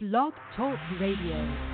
Blog Talk Radio.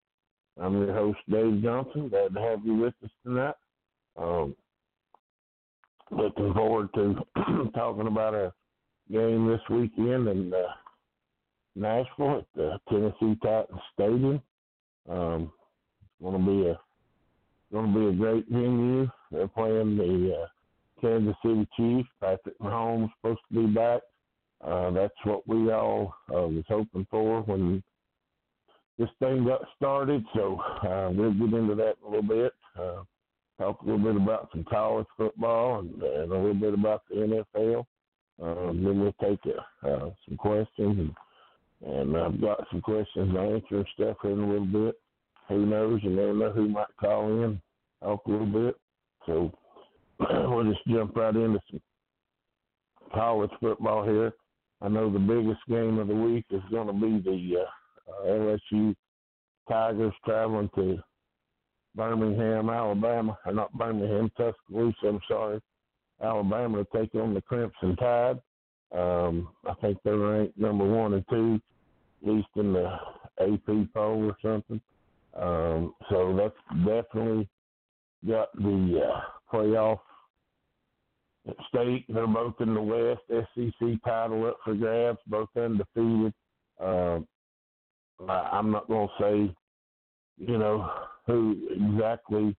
I'm your host, Dave Johnson. Glad to have you with us tonight. Um, looking forward to talking about our game this weekend in uh, Nashville at the Tennessee Titans Stadium. Um, it's going to be a going to be a great venue. They're playing the uh, Kansas City Chiefs. Patrick Mahomes supposed to be back. Uh, that's what we all uh, was hoping for when this thing got started. So uh, we'll get into that in a little bit. Uh, talk a little bit about some college football and, and a little bit about the NFL. Um, then we'll take uh, some questions and, and I've got some questions to answer and stuff in a little bit. Who knows? You never know who might call in, talk a little bit. So we'll just jump right into some college football here. I know the biggest game of the week is going to be the uh, LSU Tigers traveling to Birmingham, Alabama, or not Birmingham, Tuscaloosa. I'm sorry, Alabama to take on the Crimson Tide. Um, I think they're ranked number one and two, at least in the AP poll or something. Um, so that's definitely got the uh, playoff state. They're both in the West. SEC title up for grabs, both undefeated. Uh, I'm not going to say, you know, who exactly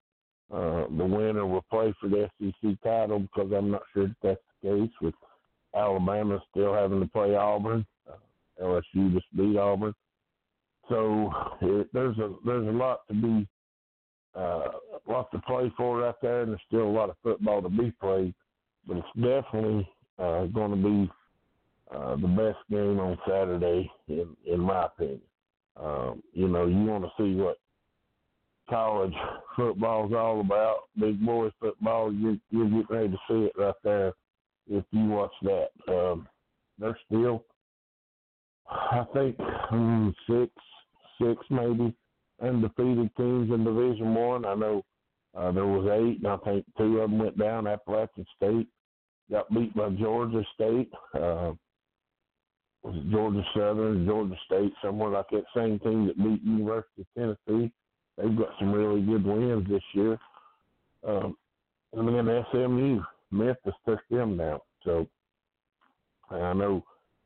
uh, the winner will play for the SEC title because I'm not sure that that's the case with Alabama still having to play Auburn. Uh, LSU just beat Auburn. So it, there's a there's a lot to be uh, lot to play for out there, and there's still a lot of football to be played but it's definitely uh, going to be uh, the best game on Saturday, in in my opinion. Um, you know, you want to see what college football's all about, big boy football. You you're getting ready to see it right there if you watch that. Um, they're still, I think, um, six six maybe undefeated teams in Division One. I. I know uh, there was eight, and I think two of them went down. Appalachian State got beat by Georgia State. Uh, was Georgia Southern, Georgia State, somewhere like that same team that beat University of Tennessee. They've got some really good wins this year. Um, and then SMU, Memphis took them down. So I know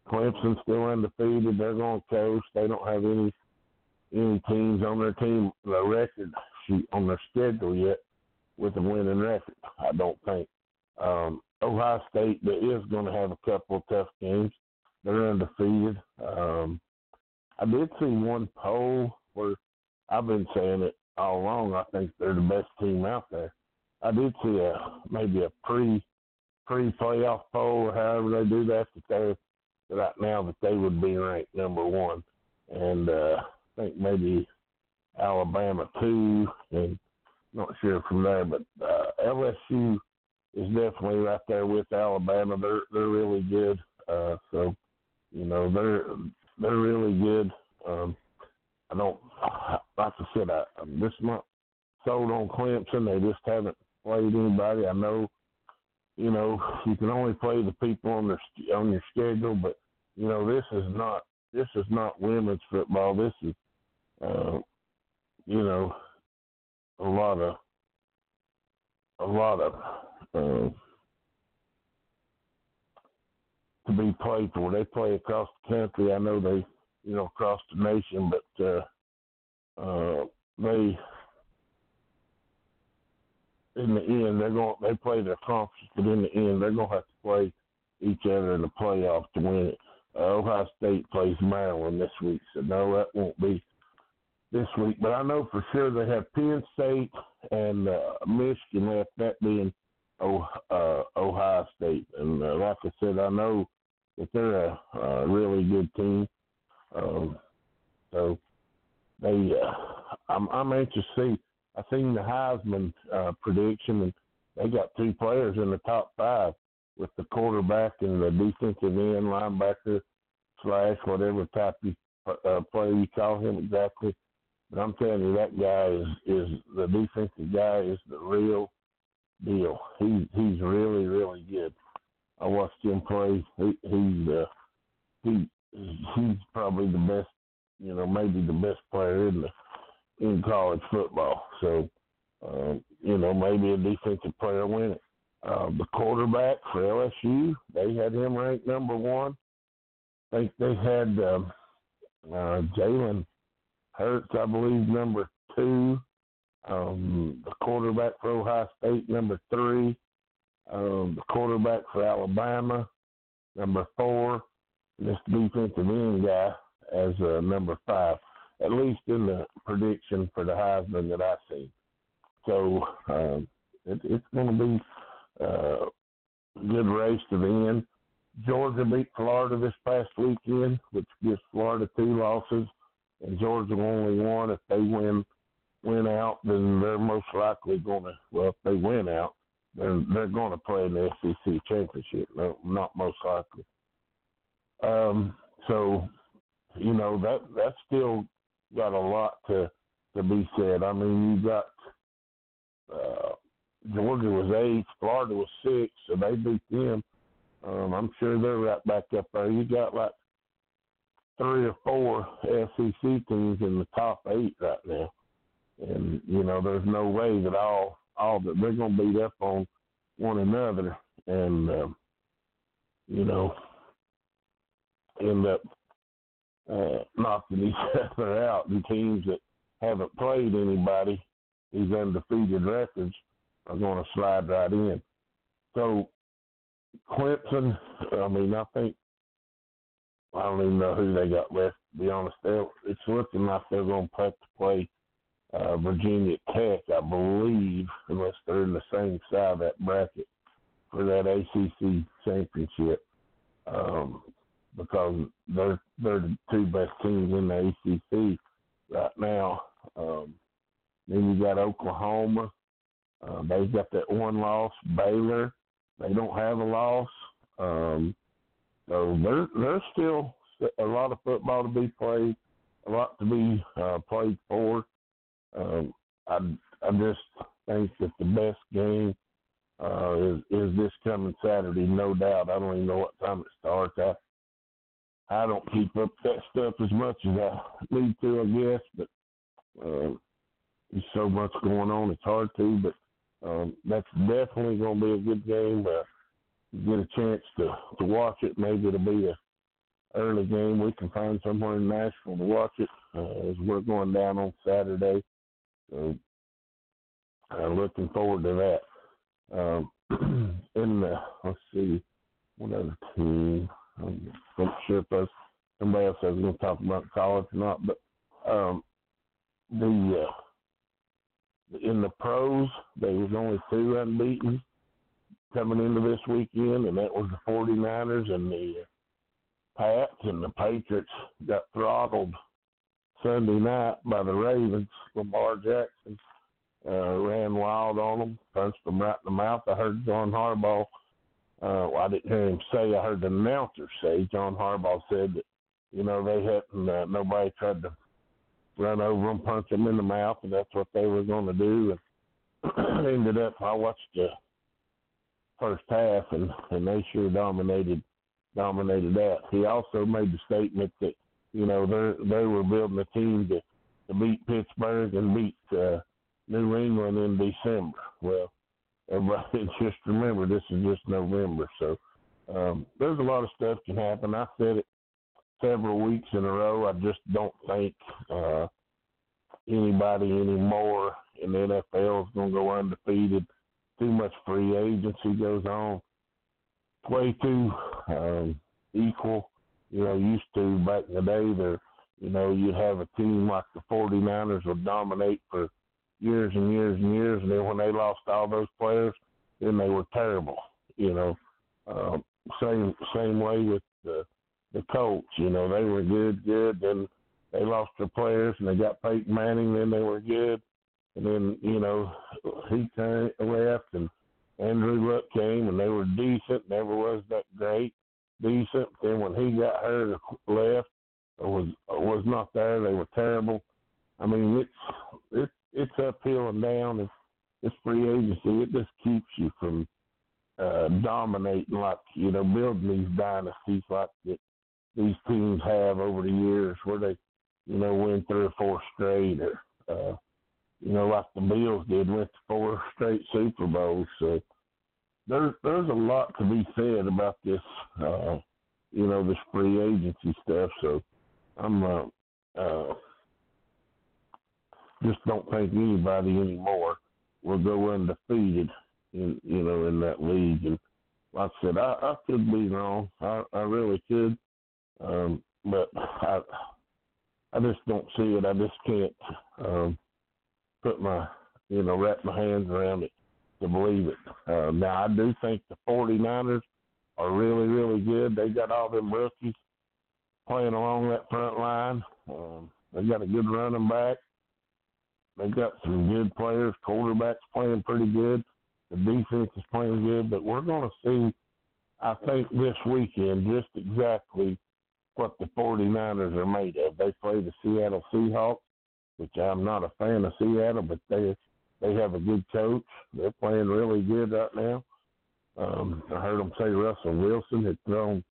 Clemson's still undefeated. They're going coast. They don't have any any teams on their team the record sheet on their schedule yet with a winning record. I don't think. Um, Ohio State is going to have a couple of tough games. They're undefeated. Um, I did see one poll where I've been saying it all along. I think they're the best team out there. I did see a maybe a pre pre playoff poll or however they do that that they're right now that they would be ranked number one, and uh, I think maybe Alabama two, and not sure from there, but uh, LSU is definitely right there with Alabama. They're they're really good. Uh, so you know they're they're really good. Um, I don't like I said I, I'm just not sold on Clemson. They just haven't played anybody. I know you know you can only play the people on their on your schedule, but you know this is not this is not women's football. This is uh, you know a lot of a lot of uh, to be played for. They play across the country. I know they, you know, across the nation, but uh, uh, they in the end they're going they play their conference, but in the end they're going to have to play each other in the playoffs to win it. Uh, Ohio State plays Maryland this week, so no, that won't be this week. But I know for sure they have Penn State and uh, Michigan left, that being oh, uh, Ohio State. And uh, like I said, I know that they're a, a really good team. Um, so they, uh, I'm, I'm anxious to see. I seen the Heisman uh, prediction, and they got two players in the top five with the quarterback and the defensive end linebacker slash whatever type of uh, player you call him exactly. But I'm telling you, that guy is is the defensive guy is the real deal. He he's really really good. I watched him play. He he's uh, he he's probably the best, you know, maybe the best player in the in college football. So, uh, you know, maybe a defensive player win it. Uh, the quarterback for LSU, they had him ranked number one. I think they had um, uh, Jalen Hurts, I believe, number two. Um, the quarterback for Ohio State, number three. Um, the quarterback for Alabama, number four. This defensive end guy as uh, number five, at least in the prediction for the Heisman that I see. So um, it, it's going to be uh, a good race to the end. Georgia beat Florida this past weekend, which gives Florida two losses and Georgia only won. If they win win out, then they're most likely going to. Well, if they win out, then they're going to play in the SEC championship. Not most likely. Um, so, you know that that's still got a lot to to be said. I mean, you got uh, Georgia was eight, Florida was six, so they beat them. Um, I'm sure they're right back up there. You got like three or four SEC teams in the top eight right now, and you know there's no way that all all that they're going to beat up on one another, and um, you know end up uh, knocking each other out. The teams that haven't played anybody, these undefeated records, are going to slide right in. So Clemson, I mean, I think I don't even know who they got left. To be honest, they it's looking like they're going to have to play uh, Virginia Tech, I believe, unless they're in the same side of that bracket for that ACC championship, um, because they're they're the two best teams in the ACC right now. Um, then you got Oklahoma. Uh, they've got that one loss. Baylor, they don't have a loss. Um, so there, there's still a lot of football to be played, a lot to be uh, played for. Um, I, I just think that the best game uh, is is this coming Saturday, no doubt. I don't even know what time it starts. I I don't keep up that stuff as much as I need to, I guess, but uh, there's so much going on, it's hard to. But um, that's definitely going to be a good game. Uh, get a chance to to watch it. Maybe it'll be a early game. We can find somewhere in Nashville to watch it uh, as we're going down on Saturday. So I'm looking forward to that. Um, in the let's see, what other team? I'm not sure if that's somebody else is going to talk about college or not, but um, the uh, in the pros there was only two unbeaten coming into this weekend, and that was the 49ers and the Pats, and the Patriots got throttled Sunday night by the Ravens. Lamar Jackson uh, ran wild on them, punched them right in the mouth. I heard John Harbaugh. Uh, well, I didn't hear him say. I heard the announcer say. John Harbaugh said that you know they hadn't. Uh, nobody tried to run over them, punch them in the mouth, and that's what they were going to do. And ended up, I watched the first half, and and they sure dominated dominated that. He also made the statement that you know they they were building a team to to beat Pittsburgh and beat uh, New England in December. Well, everybody just remember this is just November, so um, there's a lot of stuff can happen. I said it several weeks in a row. I just don't think uh, anybody anymore, in the NFL is going to go undefeated. Too much free agency goes on. Way too um, equal. You know, used to back in the day, there, you know, you'd have a team like the 49ers would dominate for years and years and years, and then when they lost all those players, then they were terrible. You know, um, same same way with the the Colts. You know, they were good, good. Then they lost their players, and they got Peyton Manning. Then they were good, and then you know he came left, and Andrew Luck came, and they were decent. Never was that great, decent. Then when he got hurt, left, or was or was not there, they were terrible. I mean, it's it's it's uphill and down, and this free agency it just keeps you from uh, dominating like you know building these dynasties like that these teams have over the years where they you know win three or four straight or uh, you know like the Bills did went to four straight Super Bowls. So there's there's a lot to be said about this uh, you know this free agency stuff. So I'm uh, uh, just don't think anybody anymore will go undefeated in you know in that league. And like I said, I, I could be wrong. I, I really could, um, but I I just don't see it. I just can't um, put my you know wrap my hands around it to believe it. Uh, now I do think the 49ers are really really good. They got all them rookies playing along that front line. Um, they got a good running back. They got some good players. Quarterback's playing pretty good. The defense is playing good, but we're going to see, I think, this weekend just exactly what the 49ers are made of. They play the Seattle Seahawks, which I'm not a fan of Seattle, but they they have a good coach. They're playing really good right now. Um, I heard them say Russell Wilson had thrown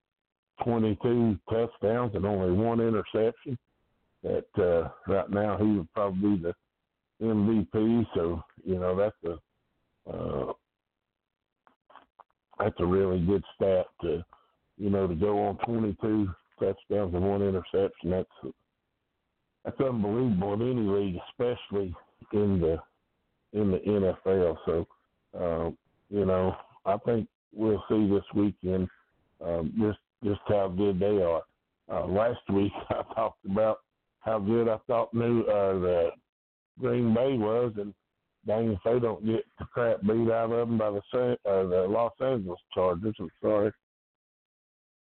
22 touchdowns and only one interception. That uh, right now he would probably be the MVP. So you know that's a uh, that's a really good stat to, you know, to go on 22 touchdowns and one interception. That's that's unbelievable in any league, especially in the in the NFL. So, uh, you know, I think we'll see this weekend um, just just how good they are. Uh, last week I talked about how good I thought New uh, the Green Bay was, and dang if they don't get the crap beat out of them by the uh, the Los Angeles Chargers. I'm sorry,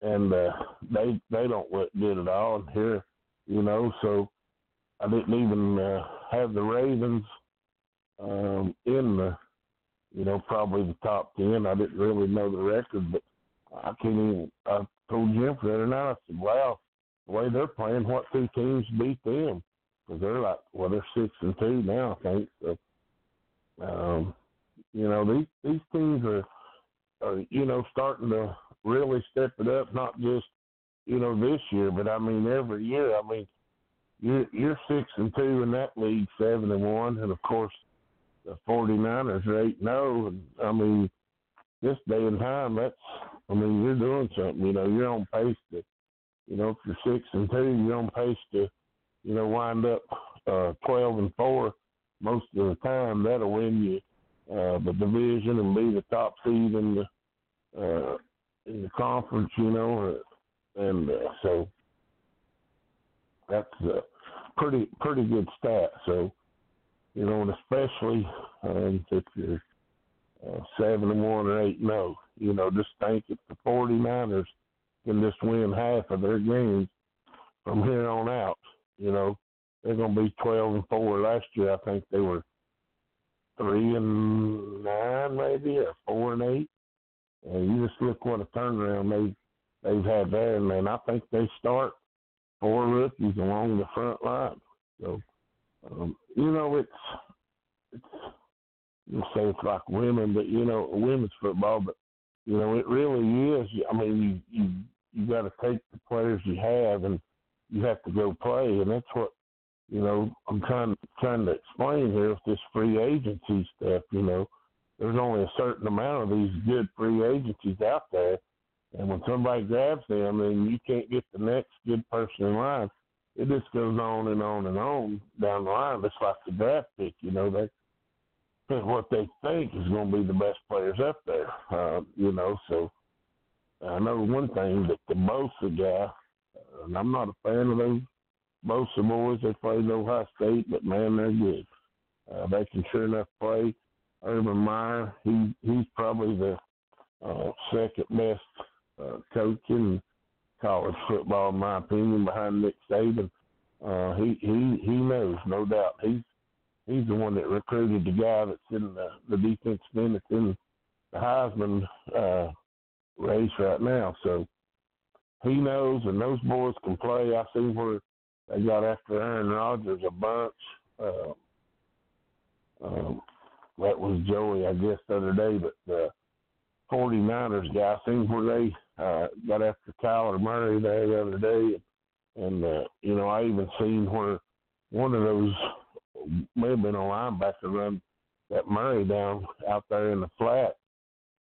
and uh, they they don't look good at all. Here, you know, so I didn't even uh, have the Ravens um, in the, you know, probably the top ten. I didn't really know the record, but I can't even. I told Jim the other night. I said, "Wow, the way they're playing, what two teams beat them?" Because they're like, well, they're six and two now, I think. So um, you know, these these teams are, are you know starting to really step it up. Not just you know this year, but I mean every year. I mean, you're you're six and two in that league, seven and one, and of course the 49ers are eight zero. I mean, this day and time, that's I mean you're doing something. You know, you're on pace to, you know, if you're six and two, you're on pace to, you know, wind up uh, twelve and four most of the time that'll win you uh, the division and be the top seed in the uh, in the conference, you know, uh, and uh, so that's a pretty pretty good stat. So you know, and especially um, if you're uh, seven and one or eight no, you know, just think if the 49ers can just win half of their games from here on out, you know, they're going to be 12 and 4. Last year, I think they were 3 and 9, maybe, or 4 and 8. And you just look what a turnaround they, they've had there. And then I think they start four rookies along the front line. So, um, you know, it's, it's, you say it's like women, but, you know, women's football, but, you know, it really is. I mean, you, you, you got to take the players you have and you have to go play. And that's what you know, I'm trying trying to explain here with this free agency stuff. You know, there's only a certain amount of these good free agencies out there, and when somebody grabs them, then you can't get the next good person in line. It just goes on and on and on down the line. It's like the draft pick, you know, they pick what they think is going to be the best players up there, uh, you know. So I know one thing that the Bosa guy, and I'm not a fan of those Bosa boys. They played Ohio State, but man, they're good. Uh, they can sure enough play. Urban Meyer, he he's probably the uh, second best uh, coach in college football, in my opinion, behind Nick Saban. Uh, he he he knows, no doubt. He's he's the one that recruited the guy that's in the, the defense man that's in the Heisman uh, race right now. So he knows, and those boys can play. I see where they got after Aaron Rodgers a bunch. Uh, um, that was Joey, I guess, the other day, but the 49ers guy, I seen where they uh, got after Kyler Murray there the other day. And, uh, you know, I even seen where one of those may have been a linebacker run that Murray down out there in the flat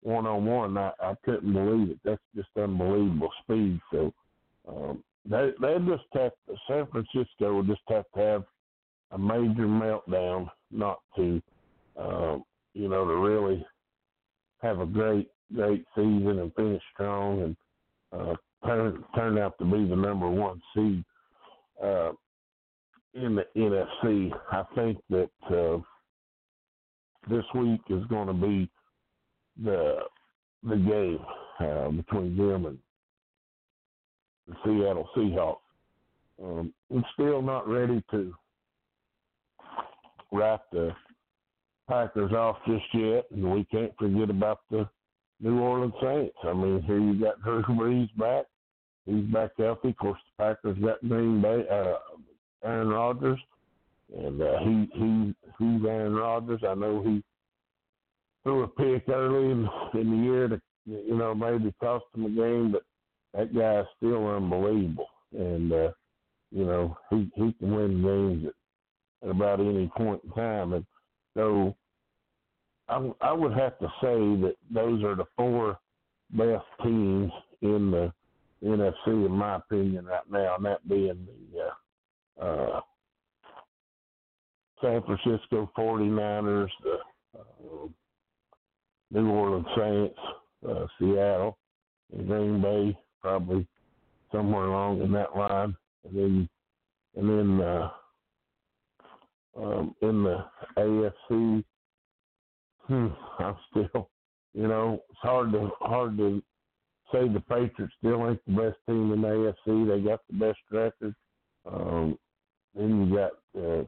one on one. I, couldn't believe it. That's just unbelievable speed. So um, they they just have San Francisco will just have to have a major meltdown not to um, you know to really have a great great season and finished strong and uh, turn turn out to be the number one seed uh, in the NFC. I think that uh, this week is going to be the the game uh, between them and the Seattle Seahawks. Um, I'm still not ready to wrap the Packers off just yet, and we can't forget about the New Orleans Saints. I mean, here you got Drew Brees back. He's back healthy. Of course, the Packers got Green Bay, uh, Aaron Rodgers, and uh, he he he's Aaron Rodgers. I know he threw a pick early in, in the year to you know maybe cost him a game, but that guy is still unbelievable, and uh, you know he he can win games at, at about any point in time, and so I, I would have to say that those are the four best teams in the NFC, in my opinion, right now, and that being the uh, uh, San Francisco 49ers, the uh, New Orleans Saints, uh, Seattle, and Green Bay, probably somewhere along in that line, and then and then uh, um, in the AFC, hmm, I'm still, you know, it's hard to hard to say the Patriots still ain't the best team in the AFC. They got the best record. Um, then you got, uh,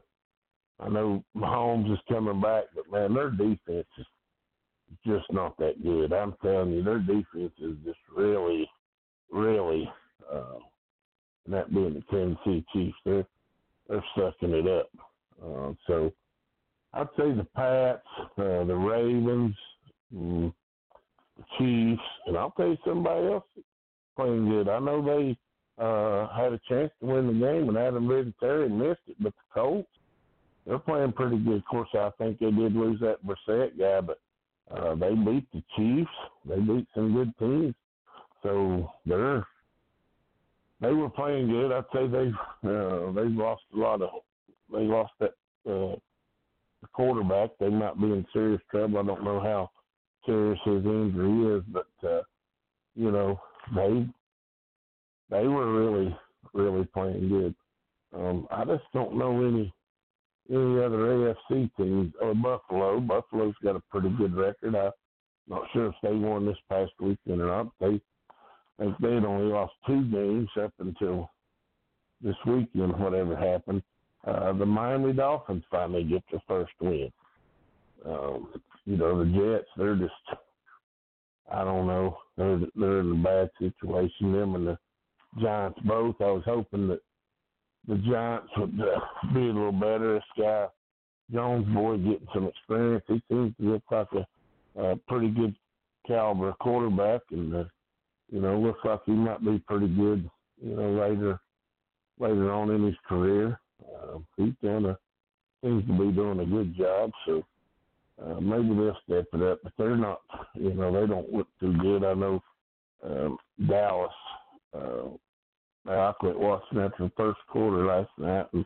I know Mahomes is coming back, but man, their defense is just not that good. I'm telling you, their defense is just really, really, uh, and that being the Kansas City Chiefs, they're they're sucking it up. Uh, so I'd say the Pats, uh, the Ravens, mm, the Chiefs, and I'll tell you somebody else playing good. I know they uh, had a chance to win the game, and Adam Vinatieri missed it, but the Colts, they're playing pretty good. Of course, I think they did lose that Brissett guy, but uh, they beat the Chiefs. They beat some good teams, so they're they were playing good. I'd say they uh, they've lost a lot of they lost that uh, the quarterback. They might be in serious trouble. I don't know how serious his injury is, but uh, you know they they were really really playing good. Um, I just don't know any any other AFC teams or Buffalo. Buffalo's got a pretty good record. I'm not sure if they won this past weekend or not. They they had only lost two games up until this weekend, whatever happened. Uh, the Miami Dolphins finally get their first win. Um, you know, the Jets, they're just, I don't know, they're they're in a bad situation. Them and the Giants both. I was hoping that the Giants would uh, be a little better. This guy Jones boy getting some experience. He seems to look like a, a pretty good caliber quarterback, and uh, you know, looks like he might be pretty good. You know, later later on in his career. Uh, he's done a seems to be doing a good job, so uh, maybe they'll step it up. But they're not, you know, they don't look too good. I know um, Dallas, uh, I quit watching after the first quarter last night, and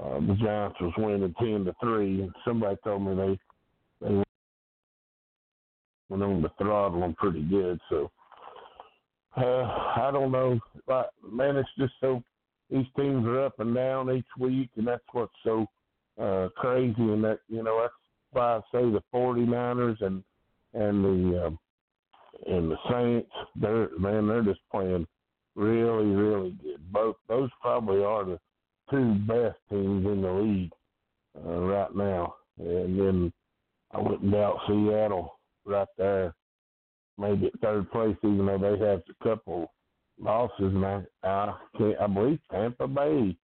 uh, the Giants was winning ten to three. And somebody told me they they went on the throttle them pretty good. So uh, I don't know. But man, it's just so these teams are up and down each week, and that's what's so uh, crazy. And that you know that's why I say the 49ers and and the um, and the Saints, they're man, they're just playing really, really good. Both those probably are the two best teams in the league uh, right now. And then I wouldn't doubt Seattle right there, maybe at third place, even though they have a couple losses. And I, I can't, I believe Tampa Bay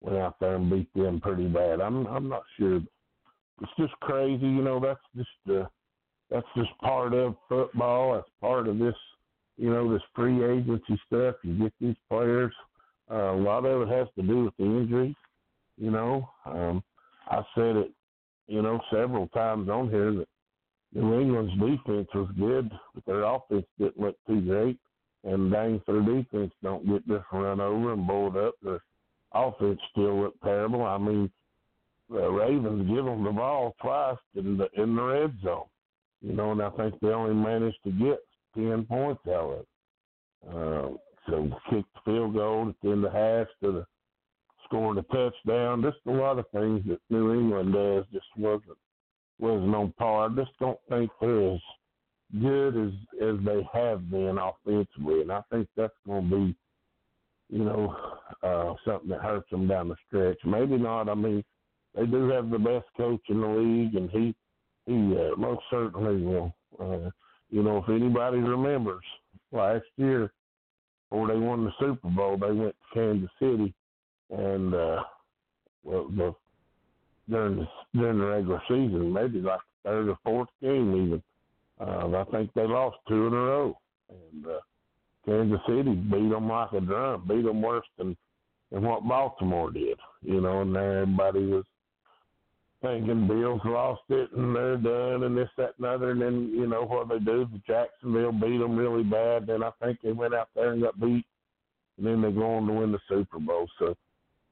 went out there and beat them pretty bad. I'm, I'm not sure. It's just crazy, you know. That's just, uh, that's just part of football. That's part of this, you know, this free agency stuff. You get these players. Uh, a lot of it has to do with the injuries. You know, um, I said it, you know, several times on here that New England's defense was good, but their offense didn't look too great. And dang, their defense don't get this run over and bowled up, their offense still looked terrible. I mean, the Ravens give them the ball twice in the in the red zone, you know, and I think they only managed to get ten points out of it. Uh, so kicked the field goal at the end of the half to the scoring a touchdown. Just a lot of things that New England does just wasn't wasn't on par. I just don't think they're as good as as they have been offensively, and I think that's going to be, you know, uh, something that hurts them down the stretch. Maybe not. I mean, they do have the best coach in the league, and he he uh, most certainly will. Uh, you know, if anybody remembers last year, before they won the Super Bowl, they went to Kansas City, and uh, well, the during the during the regular season, maybe like third or fourth game even. Uh, I think they lost two in a row, and uh, Kansas City beat them like a drum, beat them worse than than what Baltimore did. You know, and everybody was thinking Bills lost it and they're done and this, that, and other. And then, you know, what they do, Jacksonville beat them really bad. Then I think they went out there and got beat. And then they go on to win the Super Bowl. So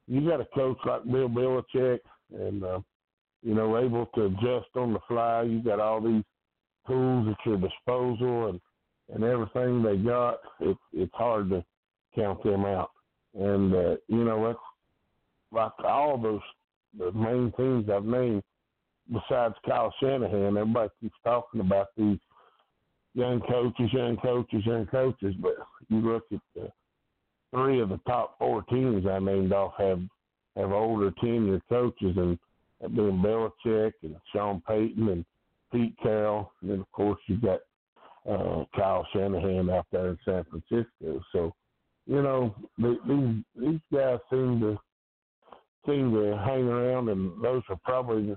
you got a coach like Bill Belichick and, uh, you know, able to adjust on the fly. You got all these tools at your disposal and, and everything they got. It, it's hard to count them out. And, uh, you know, that's like all those the main teams I've named besides Kyle Shanahan. Everybody keeps talking about these young coaches, young coaches, young coaches, but you look at the three of the top four teams I named off have have older tenured coaches and that being Belichick and Sean Payton and Pete Carroll, and then of course you've got uh, Kyle Shanahan out there in San Francisco. So, you know, these these guys seem to seem to hang around, and those are probably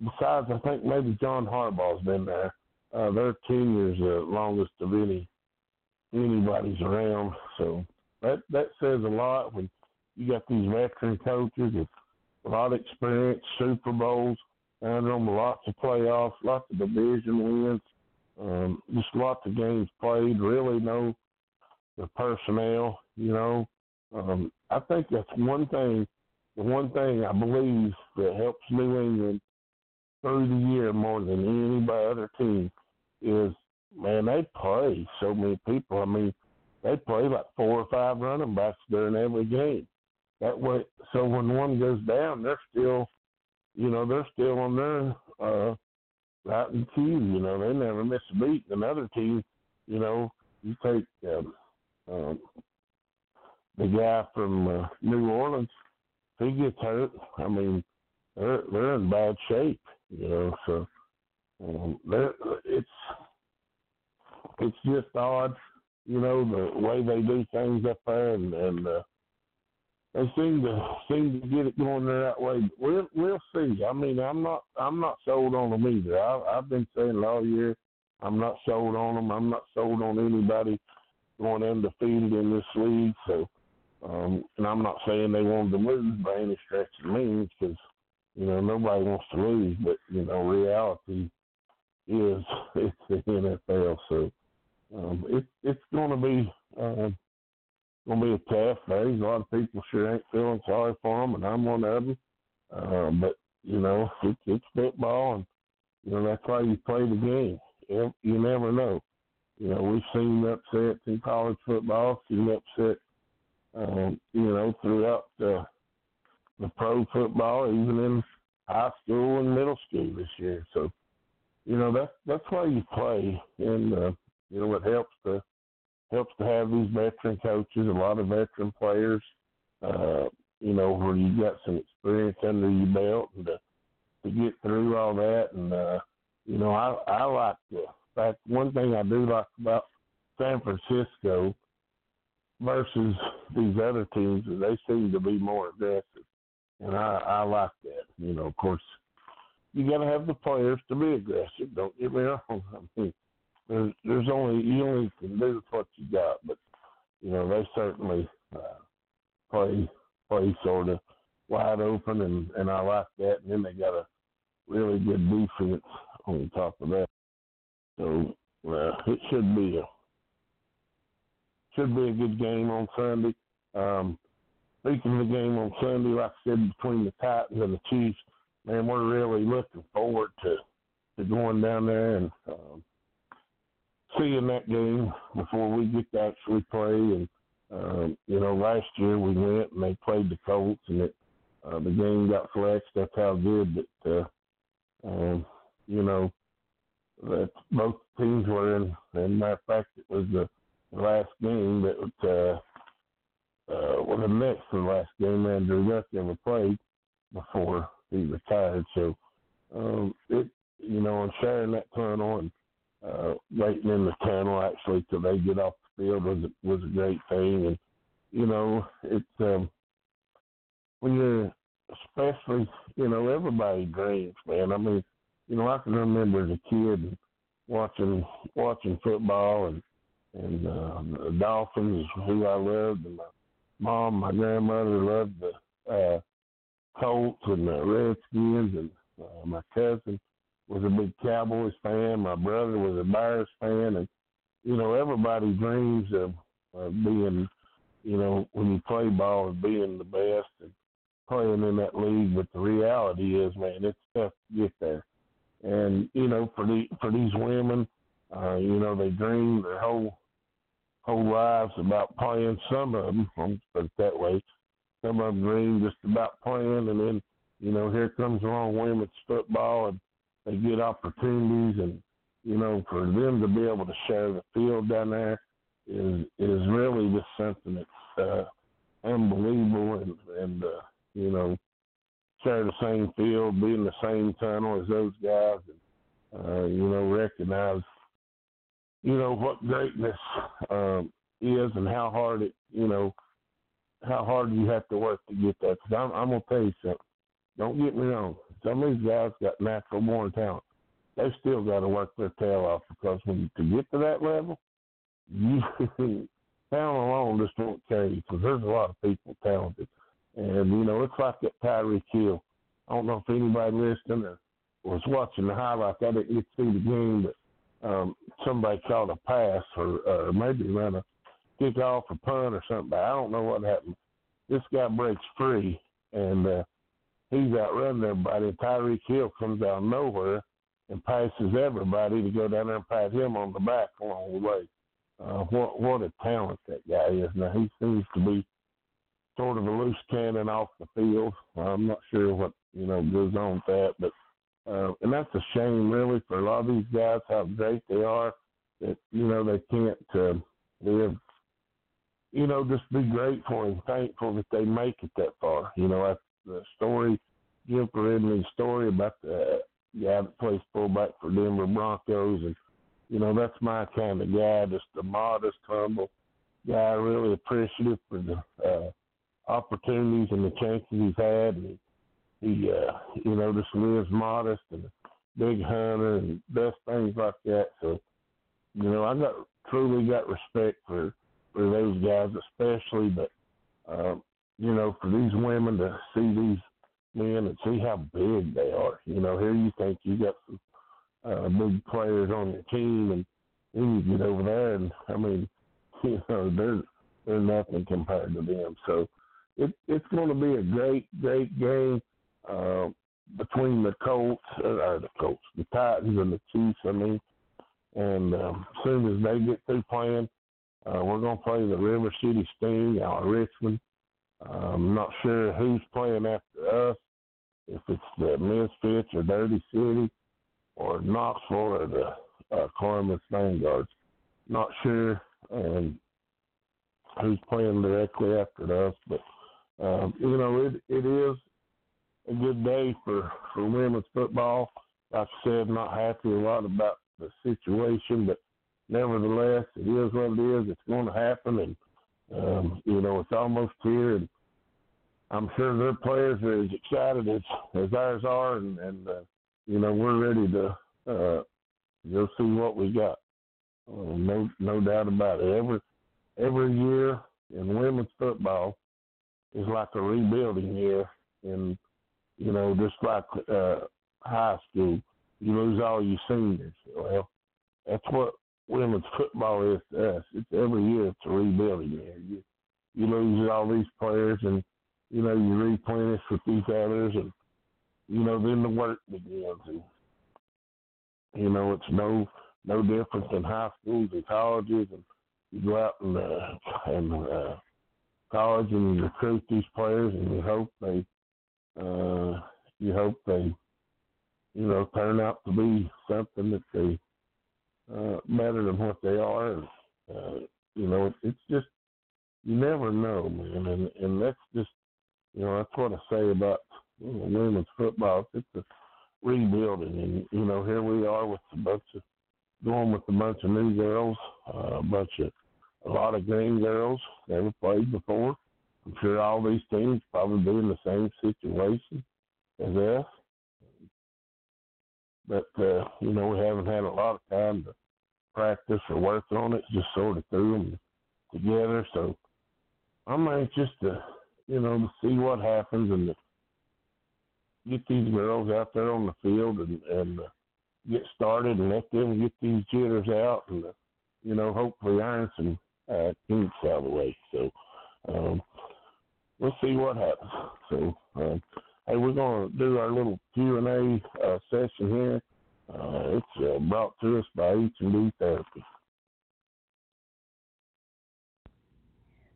besides. I think maybe John Harbaugh's been there. Uh, their tenure's the longest of any anybody's around. So that that says a lot when you got these veteran coaches with a lot of experience, Super Bowls under them, lots of playoffs, lots of division wins, um, just lots of games played. Really know the personnel. You know, um, I think that's one thing the one thing I believe that helps New England through the year more than any other team is man, they play so many people. I mean, they play like four or five running backs during every game. That way, so when one goes down, they're still, you know, they're still on their uh, right team. You know, they never miss a beat. Another team, you know, you take um, um, the guy from uh, New Orleans he gets hurt, I mean, they're they're in bad shape, you know. So um, it's it's just odd, you know, the way they do things up there, and and uh, they seem to seem to get it going right way. We'll we'll see. I mean, I'm not I'm not sold on them either. I, I've been saying it all year. I'm not sold on them. I'm not sold on anybody going undefeated in this league. So um, and I'm not saying they wanted to lose by any stretch of the means because, you know, nobody wants to lose, but, you know, reality is it's the NFL. So um, it, it's going to be, um, gonna be a tough phase. A lot of people sure ain't feeling sorry for them, and I'm one of them. Uh, but you know, it's, it's football, and you know that's why you play the game. You, you never know. You know, we've seen upsets in college football, seen upsets, um, you know, throughout the the pro football, even in high school and middle school this year. So, you know, that's that's why you play, and uh, you know, it helps to helps to have these veteran coaches, a lot of veteran players. Uh, you know, where you got some experience under your belt and to to get through all that. And uh, you know, I I like the fact one thing I do like about San Francisco versus these other teams is they seem to be more aggressive, and I I like that. You know, of course, you got to have the players to be aggressive. Don't get me wrong. I mean, there's there's only you only can do what you got, but you know they certainly uh, play play sort of wide open, and and I like that. And then they got a really good defense on top of that. So uh, it should be a should be a good game on Sunday. Um, speaking of the game on Sunday, like I said, between the Titans and the Chiefs, man, we're really looking forward to to going down there and um, seeing that game before we get to actually play. And um, you know, last year we went and they played the Colts, and it uh, the game got flexed. That's how good that uh, um, you know that both teams were in. And matter of fact, it was the last game that uh, uh, well, the next to the last game Andrew Luck ever played before he retired. So um, it, you know, and sharing that tunnel and uh, waiting in the tunnel actually till they get off the field was was a great thing. And you know, it's um, when you're especially, you know, everybody dreams, man. I mean, you know, I can remember as a kid watching watching football and and uh, the Dolphins who I loved, and my mom, my grandmother loved the uh, Colts and the Redskins, and uh, my cousin was a big Cowboys fan. My brother was a Bears fan, and you know everybody dreams of, of being, you know, when you play ball of being the best and playing in that league. But the reality is, man, it's tough to get there. And you know, for the for these women, uh, you know, they dream their whole whole lives about playing. Some of them, I'm put it that way. Some of them dream just about playing, and then you know, here comes along women's football, and they get opportunities, and you know, for them to be able to share the field down there is is really just something that's uh, unbelievable, and and uh, you know, share the same field, be in the same tunnel as those guys, and uh, you know, recognize you know what greatness um, is and how hard it you know how hard you have to work to get that. Because I'm, I'm gonna tell you something. Don't get me wrong. Some of these guys got natural born talent. They still got to work their tail off because when you, to get to that level, you talent alone just won't carry you. Because there's a lot of people talented, and you know it's like that Tyreek Hill. I don't know if anybody listening or was watching the highlights. I didn't get to see the game, but um, somebody called a pass or, or maybe ran a kick off or punt or something. I don't know what happened. This guy breaks free and uh, he's outrunning everybody. Tyreek Hill comes out of nowhere and passes everybody to go down there and pat him on the back along the way. Uh, what what a talent that guy is. Now he seems to be sort of a loose cannon off the field. I'm not sure what you know goes on with that, but uh, and that's a shame really for a lot of these guys how great they are that you know they can't uh, live. You know, just be grateful and thankful that they make it that far. You know, the story, Jim Ridley's story about the guy that plays fullback for Denver Broncos, and you know that's my kind of guy, just a modest, humble guy, really appreciative for the uh, opportunities and the chances he's had. And he, uh, you know, just lives modest and a big hunter and does things like that. So, you know, I got truly got respect for for those guys, especially. But um, you know, for these women to see these men and see how big they are. You know, here you think you got some uh, big players on your team, and then you get over there, and I mean, you know, they're they're nothing compared to them. So it, it's going to be a great, great game uh, between the Colts, uh, or the Colts, the Titans, and the Chiefs. I mean, and um, as soon as they get through playing, uh, we're going to play the River City Sting out of Richmond. I'm not sure who's playing after us, if it's the Misfits or Dirty City or Knoxville or the uh, Columbus Vanguards. Not sure um, who's playing directly after us, but um, you know it it is a good day for for women's football. Like I said, not happy a lot about the situation, but nevertheless, it is what it is. It's going to happen, and um, you know it's almost here, and I'm sure their players are as excited as as ours are, and and uh, you know we're ready to uh, go see what we got. Uh, no no doubt about it. Every every year in women's football is like a rebuilding year, and you know just like uh, high school, you lose all your seniors. Well, that's what women's football is to us. It's every year it's a rebuilding year. You you lose all these players and you know, you replenish with these others, and you know, then the work begins. And you know, it's no no different than high schools and colleges, and you go out and uh, and uh, college and you recruit these players, and you hope they uh, you hope they you know turn out to be something that they uh, better than what they are, and uh, you know, it's just you never know, man, and and that's just you know, that's what I say about you know, women's football. It's a rebuilding, and you know, here we are with a bunch of going with a bunch of new girls, uh, a bunch of a lot of green girls never played before. I'm sure all these teams probably be in the same situation as us. But uh, you know, we haven't had a lot of time to practice or work on it, just sort of threw them together. So I'm anxious to you know, to see what happens and get these girls out there on the field and, and uh, get started and let them get these jitters out and, uh, you know, hopefully iron some uh, kinks out of the way. So um, we'll see what happens. So, um, hey, we're going to do our little Q&A uh, session here. Uh, it's uh, brought to us by H&D Therapy.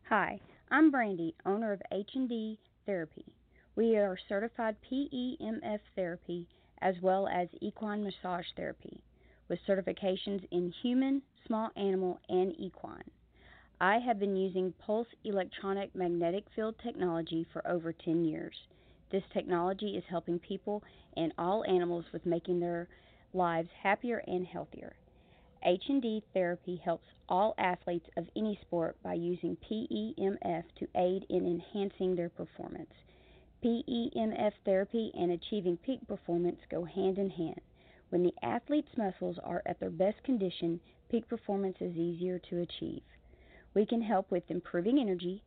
Hi, I'm Brandy, owner of H&D Therapy. We are certified PEMF therapy as well as equine massage therapy with certifications in human, small animal, and equine. I have been using pulse electronic magnetic field technology for over 10 years. This technology is helping people and all animals with making their lives happier and healthier. H&D therapy helps all athletes of any sport by using PEMF to aid in enhancing their performance. PEMF therapy and achieving peak performance go hand in hand. When the athlete's muscles are at their best condition, peak performance is easier to achieve. We can help with improving energy,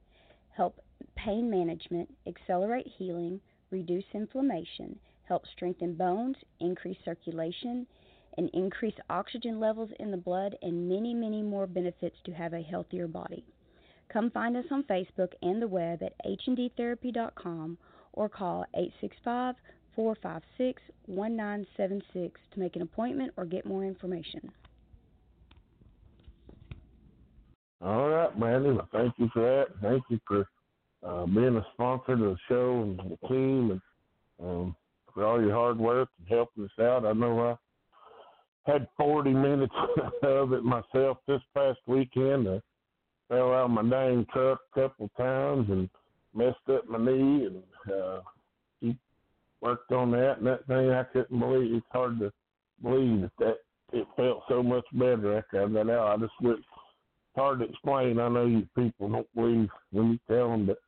help pain management, accelerate healing, reduce inflammation, help strengthen bones, increase circulation, and increase oxygen levels in the blood, and many, many more benefits to have a healthier body. Come find us on Facebook and the web at hndtherapy.com or call 865 456 1976 to make an appointment or get more information. All right, Brandon. Thank you for that. Thank you for uh, being a sponsor to the show and the team and um, for all your hard work and helping us out. I know I had 40 minutes of it myself this past weekend. I fell out of my dang truck a couple times and messed up my knee, and uh, worked on that. And that thing, I couldn't believe. It's hard to believe that that it felt so much better after I got out. I just went. It's hard to explain. I know you people don't believe when you tell them, but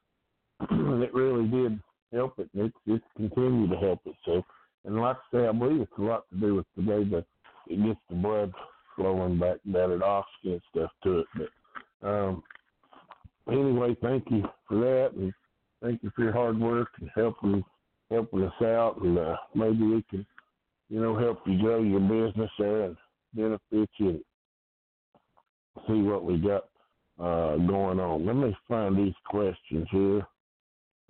it really did help it. It's it's continued to help it. So, and like I say, I believe it's a lot to do with the way the it gets the blood flowing back better, oxygen and stuff to it. But um, anyway, thank you for that, and thank you for your hard work and helping helping us out, and uh, maybe we can, you know, help you grow your business there and benefit you. See what we got uh, going on. Let me find these questions here.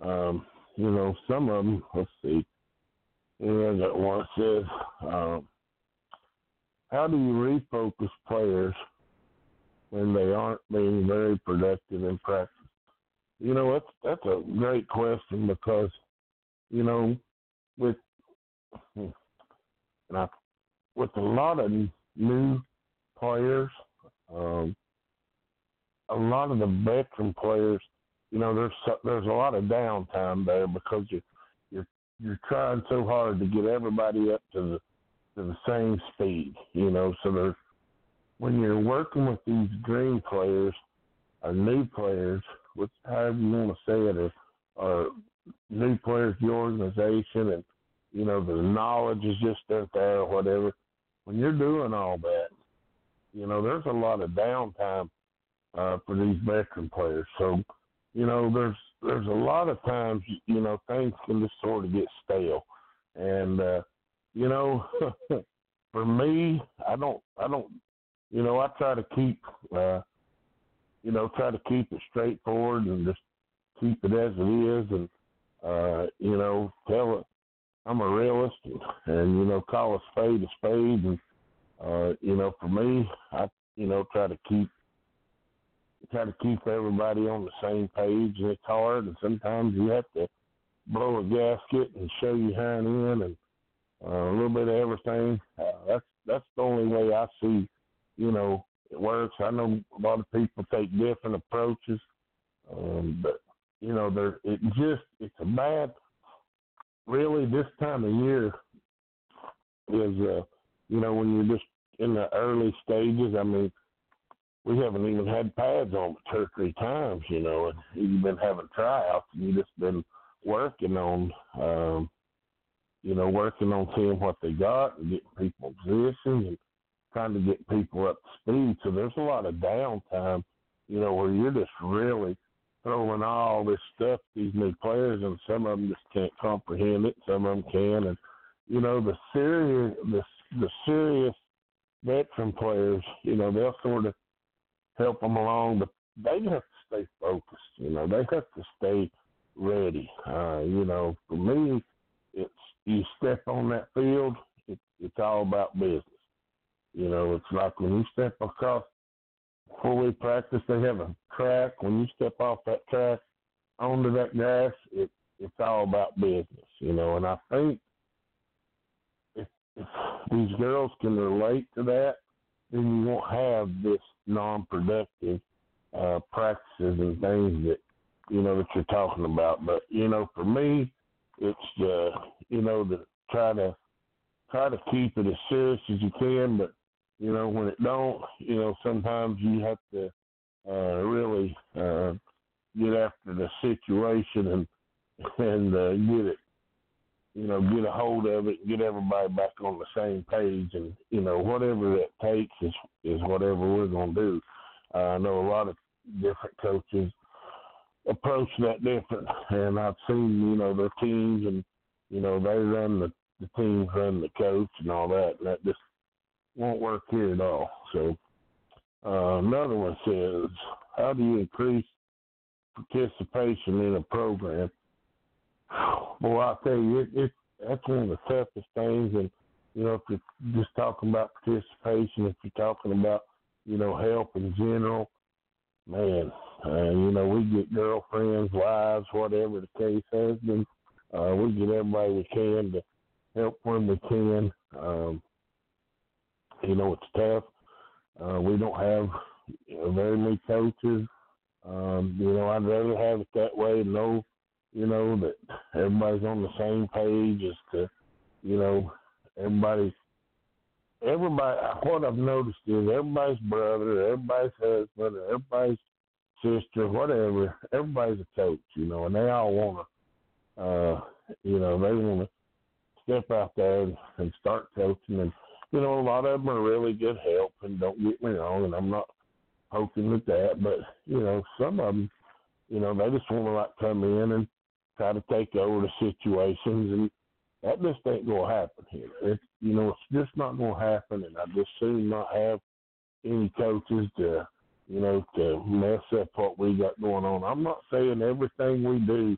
Um, you know, some of them. Let's see. Yeah, got one says, um, "How do you refocus players when they aren't being very productive in practice?" You know, that's that's a great question because, you know, with and I, with a lot of new players, um, a lot of the veteran players, you know, there's there's a lot of downtime there because you're you're you're trying so hard to get everybody up to the to the same speed, you know. So there's when you're working with these dream players or new players, which however you want to say it, or, or new players the organization, and you know the knowledge is just not there or whatever. When you're doing all that, you know there's a lot of downtime uh, for these veteran players. So, you know, there's there's a lot of times, you know, things can just sort of get stale, and uh, you know, for me, I don't, I don't, you know, I try to keep, uh, you know, try to keep it straightforward and just keep it as it is, and uh, you know, tell it. I'm a realist, and, and you know, call a spade a spade, and uh, you know, for me, I, you know, try to keep try to keep everybody on the same page, and it's hard. And sometimes you have to blow a gasket and show your hand in, and uh, a little bit of everything. Uh, that's that's the only way I see, you know, it works. I know a lot of people take different approaches, um, but you know, there it just it's a bad. Really, this time of year is, uh, you know, when you're just in the early stages. I mean, we haven't even had pads on but two or three times, you know, and you've been having tryouts and you just been working on um you know, working on seeing what they got and getting people positions and trying to get people up to speed. So there's a lot of downtime, you know, where you're just really throwing all this stuff these new players and some of them just can't comprehend it, some of them can and you know, the serious the the serious veteran players, you know, they'll sort of help them along, but they have to stay focused. You know, they have to stay ready. Uh, you know, for me, it's you step on that field, it, it's all about business. You know, it's like when you step across before we practice, they have a track. When you step off that track onto that grass, it it's all about business. You know, and I think if, if these girls can relate to that, then you won't have this non-productive uh, practices and things that you know that you're talking about. But you know, for me, it's uh, you know to try to try to keep it as serious as you can. But you know, when it don't, you know, sometimes you have to uh, really uh, get after the situation and and uh, get it you know, get a hold of it, get everybody back on the same page, and you know, whatever it takes is is whatever we're gonna do. Uh, I know a lot of different coaches approach that different, and I've seen you know their teams, and you know they run the the teams run the coach and all that, and that just won't work here at all. So uh, another one says, how do you increase participation in a program? Boy, I'll tell you, it, it that's one of the toughest things. And you know, if you're just talking about participation, if you're talking about you know help in general, man, uh, you know, we get girlfriends, wives, whatever the case has been. Uh, we get everybody we can to help when we can. Um, you know, it's tough. Uh, we don't have you know, very many coaches. Um, you know, I'd rather have it that way. Know you know, that everybody's on the same page as to, you know, everybody, everybody, what I've noticed is everybody's brother, everybody's husband, everybody's sister, whatever, everybody's a coach, you know, and they all want to, uh, you know, they want to step out there and, and start coaching. And, you know, a lot of them are really good help, and don't get me wrong, and I'm not poking at that, but, you know, some of them, you know, they just want to like come in and try to take over the situations, and that just ain't gonna happen here. It's you know it's just not gonna happen, and I just soon not have any coaches to you know, to mess up what we got going on. I'm not saying everything we do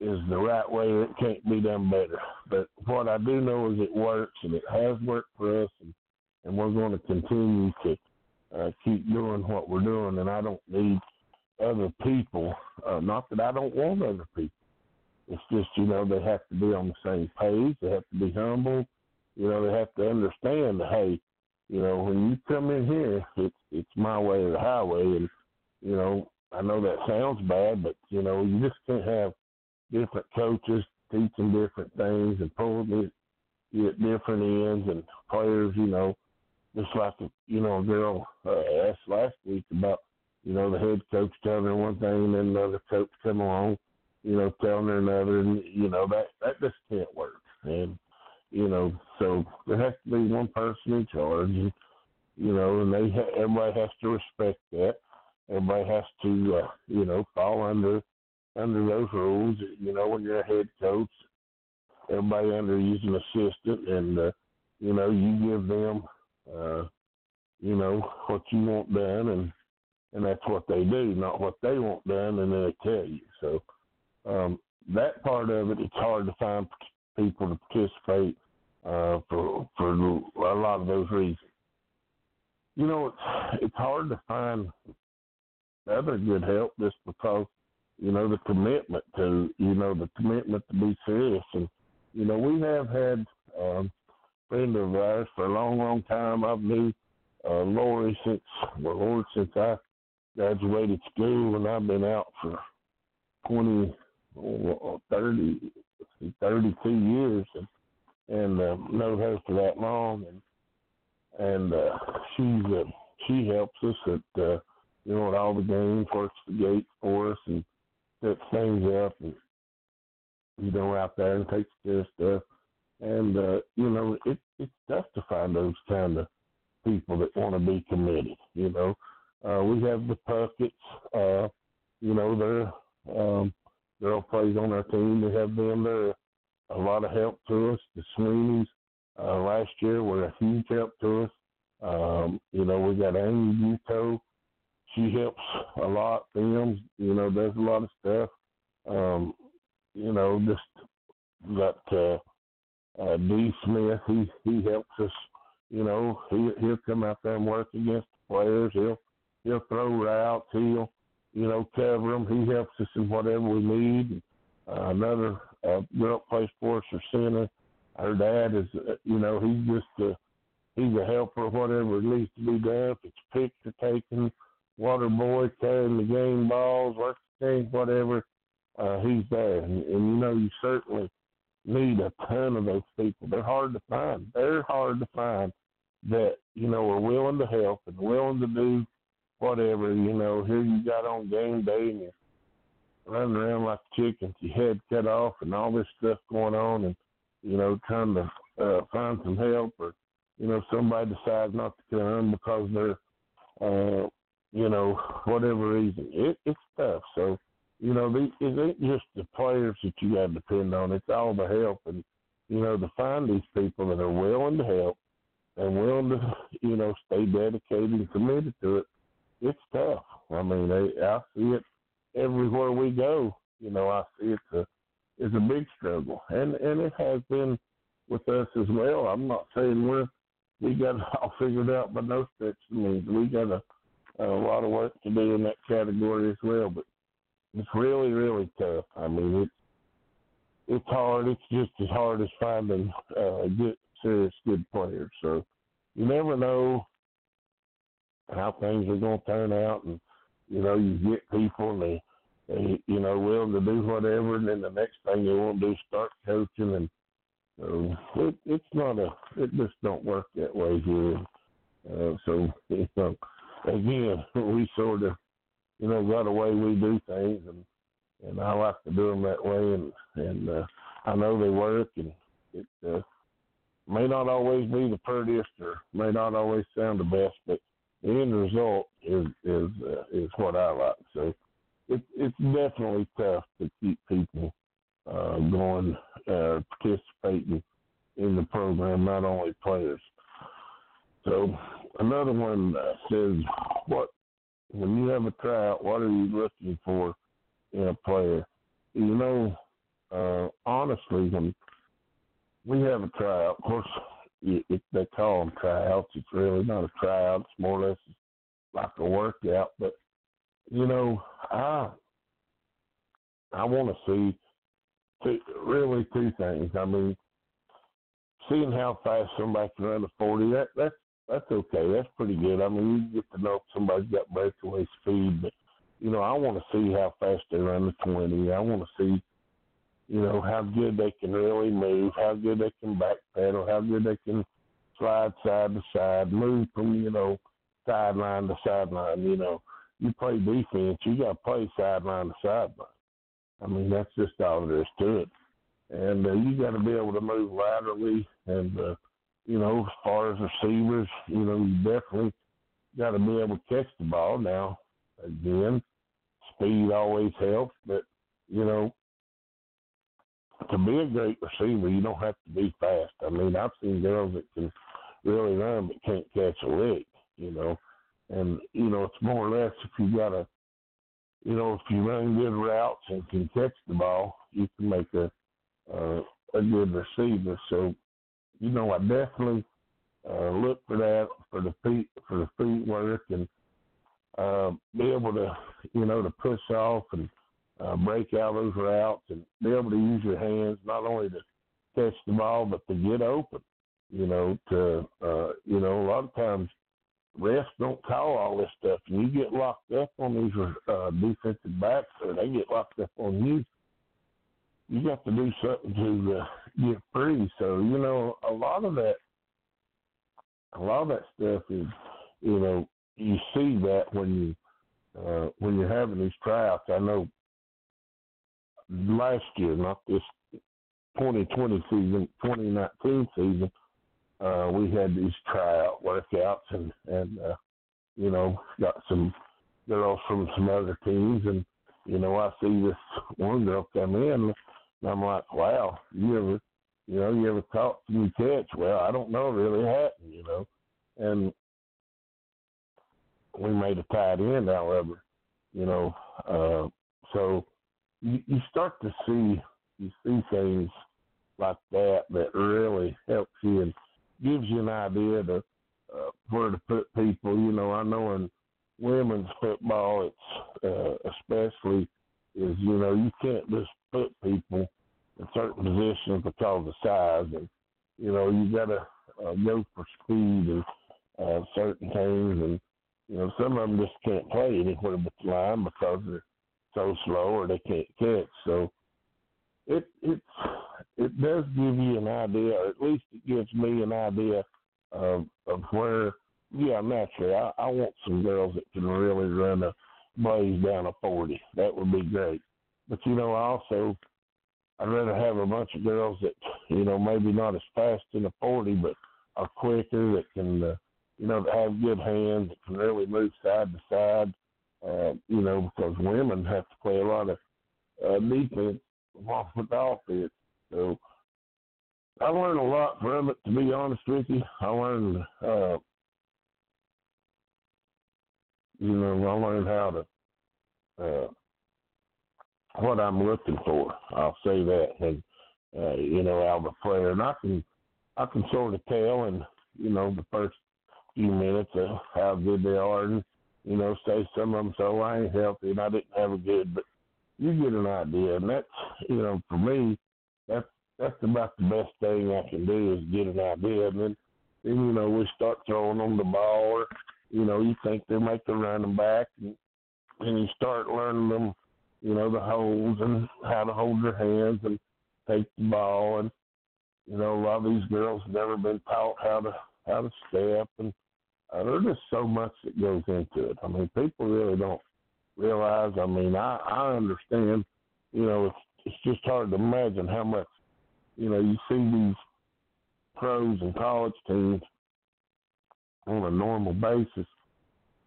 is the right way or it can't be done better. But what I do know is it works and it has worked for us and, and we're going to continue to uh, keep doing what we're doing and I don't need other people. Uh, not that I don't want other people. It's just, you know, they have to be on the same page. They have to be humble. You know, they have to understand hey, you know, when you come in here, it's it's my way or the highway, and you know, I know that sounds bad, but you know, you just can't have different coaches teaching different things and pulling it at different ends and players, you know, just like you know, girl uh, asked last week about you know the head coach telling her one thing and then another coach come along, you know, telling her another, and you know that that just can't work, and you know, so there has to be one person in charge, and, you know, and they ha- everybody has to respect that. Everybody has to, uh, you know, fall under under those rules. You know, when you're a head coach, everybody under you is an assistant, and uh, you know, you give them, uh, you know, what you want done, and and that's what they do, not what they want done, and then they tell you. So um, that part of it, it's hard to find people to participate uh, for for a lot of those reasons. You know, it's it's hard to find other good help just because you know the commitment to you know the commitment to be serious and you know we have had um, friend of ours for a long long time. I've knew uh, Lori since well Lori since I graduated school and I've been out for twenty oh, 30 32 years and and uh, know her for that long and and uh, she's uh, she helps us at uh, you know at all the games, works the gate for us and sets things up and you know out there and takes care of stuff. And uh, you know it it's tough to find those kind of people that want to be committed. You know, uh, we have the Pucketts. Uh, you know, they're um, girl plays on our team. We have them. They're a lot of help to us. The Sweeneys uh, last year were a huge help to us. Um, you know, we got Amy Buto. She helps a lot. Them, you know, does a lot of stuff. Um, you know, just got uh, uh, D. Smith. He he helps us. You know, he he'll come out there and work against the players. He'll he'll throw routes. He'll you know cover them. He helps us in whatever we need. Uh, another uh, girl plays for us or center. Her dad is, uh, you know, he's just a, he's a helper, whatever needs to be done. If it's picture taking, water boy carrying the game balls, work the game, whatever, uh, he's there. And, and you know, you certainly need a ton of those people. They're hard to find. They're hard to find that you know are willing to help and willing to do whatever. You know, here you got on game day and you're running around like chickens, your head cut off, and all this stuff going on, and you know, trying to uh, find some help, or you know, somebody decides not to come because they're, uh, you know, whatever reason. It, it's tough. So, you know, the, it ain't just the players that you got to depend on. It's all the help, and you know, to find these people that are willing to help and willing to, you know, stay dedicated and committed to it. It's tough. I mean, I, I see it everywhere we go, you know, I see it's a it's a big struggle, and and it has been with us as well. I'm not saying we're we got it all figured out by no stretch of means. We got a a lot of work to do in that category as well, but it's really really tough. I mean, it's it's hard. It's just as hard as finding uh, good, serious, good players. So you never know how things are going to turn out, and you know, you get people and they, they, you know, willing to do whatever, and then the next thing they want to do is start coaching, and so it, it's not a, it just don't work that way here. Uh, so you know, again, we sort of, you know, got a way we do things, and and I like to do them that way, and and uh, I know they work, and it uh, may not always be the prettiest or may not always sound the best, but the end result is is uh, is what I like. So it's it's definitely tough to keep people uh, going, uh, participating in the program, not only players. So another one says, what when you have a tryout, what are you looking for in a player? You know, uh, honestly, when we have a tryout, of course, it, they call them tryouts. It's really not a tryout. It's more or less like a workout. But you know, I I want to see two, really two things. I mean, seeing how fast somebody can run a forty. That that's that's okay. That's pretty good. I mean, you get to know if somebody's got breakaway speed, but you know, I want to see how fast they run the twenty. I want to see, you know, how good they can really move, how good they can backpedal, how good they can slide side to side, move from you know sideline to sideline. You know, you play defense, you got to play sideline to sideline. I mean, that's just all there is to it. And uh, you got to be able to move laterally and. uh you know, as far as receivers, you know, you definitely got to be able to catch the ball. Now, again, speed always helps, but you know, to be a great receiver, you don't have to be fast. I mean, I've seen girls that can really run but can't catch a lick. You know, and you know, it's more or less if you got a, you know, if you run good routes and can catch the ball, you can make a uh, a good receiver. So you know, I definitely uh, look for that for the feet for the feet work and uh, be able to, you know, to push off and uh, break out those routes and be able to use your hands not only to catch the ball but to get open. You know, to uh, you know, a lot of times refs don't call all this stuff, you get locked up on these uh, defensive backs, or they get locked up on you you got to do something to uh, get free. So you know, a lot of that, a lot of that stuff is, you know, you see that when you uh, when you're having these tryouts. I know last year, not this 2020 season, 2019 season, uh, we had these tryout workouts and and uh, you know got some girls from some other teams and you know I see this one girl come in and I'm like, wow, you ever, you know, you ever caught some catch? Well, I don't know, really happened, you know, and we made a tight end, however, you know, uh, so you, start to see, you see things like that that really helps you and gives you an idea to uh, where to put people. You know, I know in women's football, it's uh, especially is you know you can't just put people in certain positions because of size, and you know you got to uh, go for speed and uh, certain things, and you know some of them just can't play anywhere but the line because they're so slow or they can't catch. So it it it does give you an idea, or at least it gives me an idea of of where. Yeah, naturally, I, I want some girls that can really run a blaze down a forty. That would be great. But you know, I also I'd rather have a bunch of girls that you know maybe not as fast in the forty, but are quicker that can uh, you know have good hands that can really move side to side. Uh, you know because women have to play a lot of uh, defense along with offense. So I learned a lot from it. To be honest with you, I learned uh, you know I learned how to. Uh, what I'm looking for. I'll say that, and uh, you know, out of a player, and I can I can sort of tell, and you know, the first few minutes of how good they are, and you know, say some of them, so I ain't healthy and I didn't have a good, but you get an idea, and that's you know, for me, that's that's about the best thing I can do is get an idea, and then then you know we start throwing them the ball, or you know, you think they make the running back, and and you start learning them you know, the holes and how to hold their hands and take the ball. And you know, a lot of these girls have never been taught how to how to step and uh, there's just so much that goes into it. I mean, people really don't realize. I mean, I I understand. You know, it's it's just hard to imagine how much. You know, you see these pros and college teams on a normal basis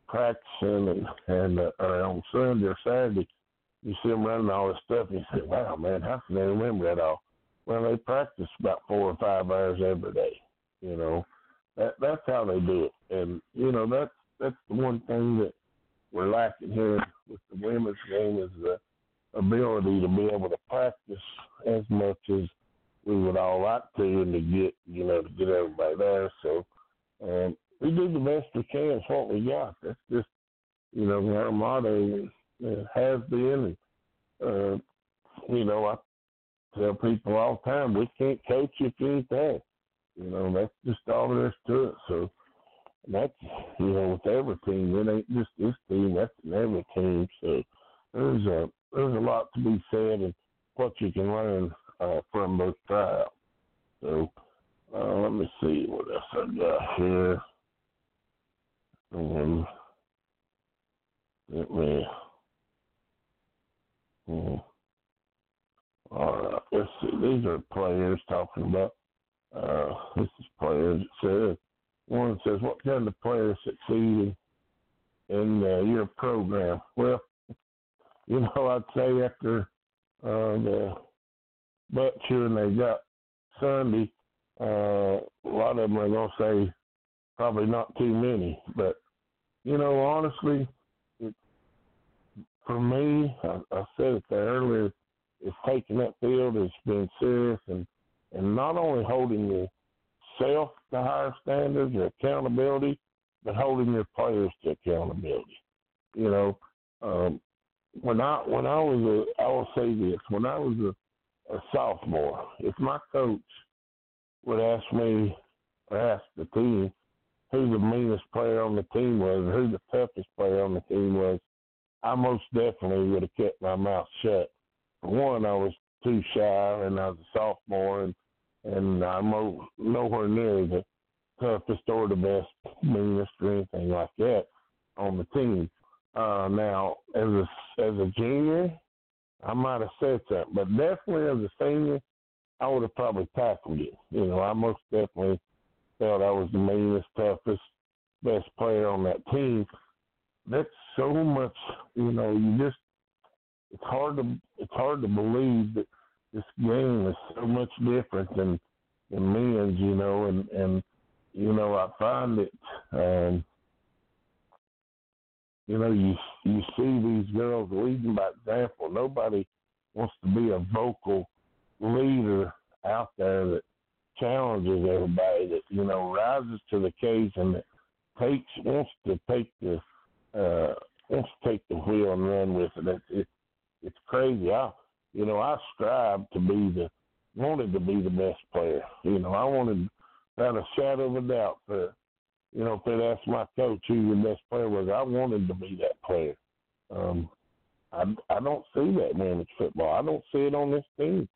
practicing and and uh, on Sunday or Saturday you see them running all this stuff, and you say, "Wow, man, how can they remember that all?" Well, they practice about four or five hours every day. You know, that that's how they do it, and you know that's that's the one thing that we're lacking here with the women's game is the ability to be able to practice as much as we would all like to and to get you know to get everybody there. So um, we do the best we can. with what we got. That's just you know our motto uh, has been. And, uh, you know I tell people all the time we can't coach if you ain't there. You know that's just all there is to it. So that's you know with every team. It ain't just this team. That's in every team. So there's a there's a lot to be said and what you can learn uh, from those tryouts. So uh, let me see what else I got here. Um, let me. Um, all right, let's see. These are players talking about. Uh, this is players. It says one says, "What kind of players succeed in uh, your program?" Well, you know, I'd say after uh, the Butcher and they got Sunday, uh, a lot of them are to say probably not too many. But, you know, honestly, it, for me, I, I said it there earlier, it's taking that field, it's been serious, and, and not only holding yourself to higher standards or accountability, but holding your players to accountability. You know, um, when I when I was a I will say this when I was a, a sophomore, if my coach would ask me or ask the team who the meanest player on the team was, or who the toughest player on the team was, I most definitely would have kept my mouth shut. For one, I was too shy, and I was a sophomore, and and I'm nowhere near the toughest or the best, meanest, or anything like that on the team. Uh, now, as a as a junior, I might have said something, but definitely as a senior, I would have probably tackled it. You know, I most definitely felt I was the meanest, toughest, best player on that team. That's so much. You know, you just it's hard to it's hard to believe that this game is so much different than than men's. You know, and and you know I find it. Um, you know, you you see these girls leading by example. Nobody wants to be a vocal leader out there that challenges everybody, that you know rises to the occasion, that takes wants to take the uh, wants to take the wheel and run with it. It's it, it's crazy. I you know I strive to be the wanted to be the best player. You know I wanted without a shadow of a doubt for you know, if they'd asked my coach who your best player was, I wanted to be that player. Um, I I don't see that in football. I don't see it on this team.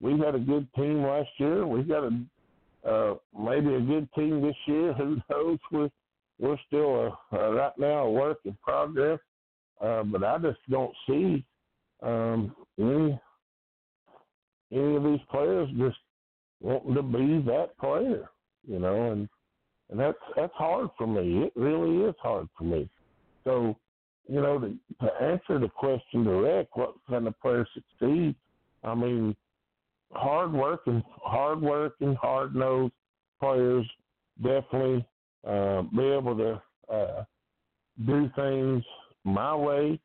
We had a good team last year. We got a uh, maybe a good team this year. Who knows? We're we're still a, a, right now a work in progress. Uh, but I just don't see um, any any of these players just wanting to be that player. You know, and and that's that's hard for me. It really is hard for me. So, you know, to, to answer the question direct, what kind of players succeed? I mean, hard working, hard working, hard nosed players definitely uh, be able to uh, do things my way,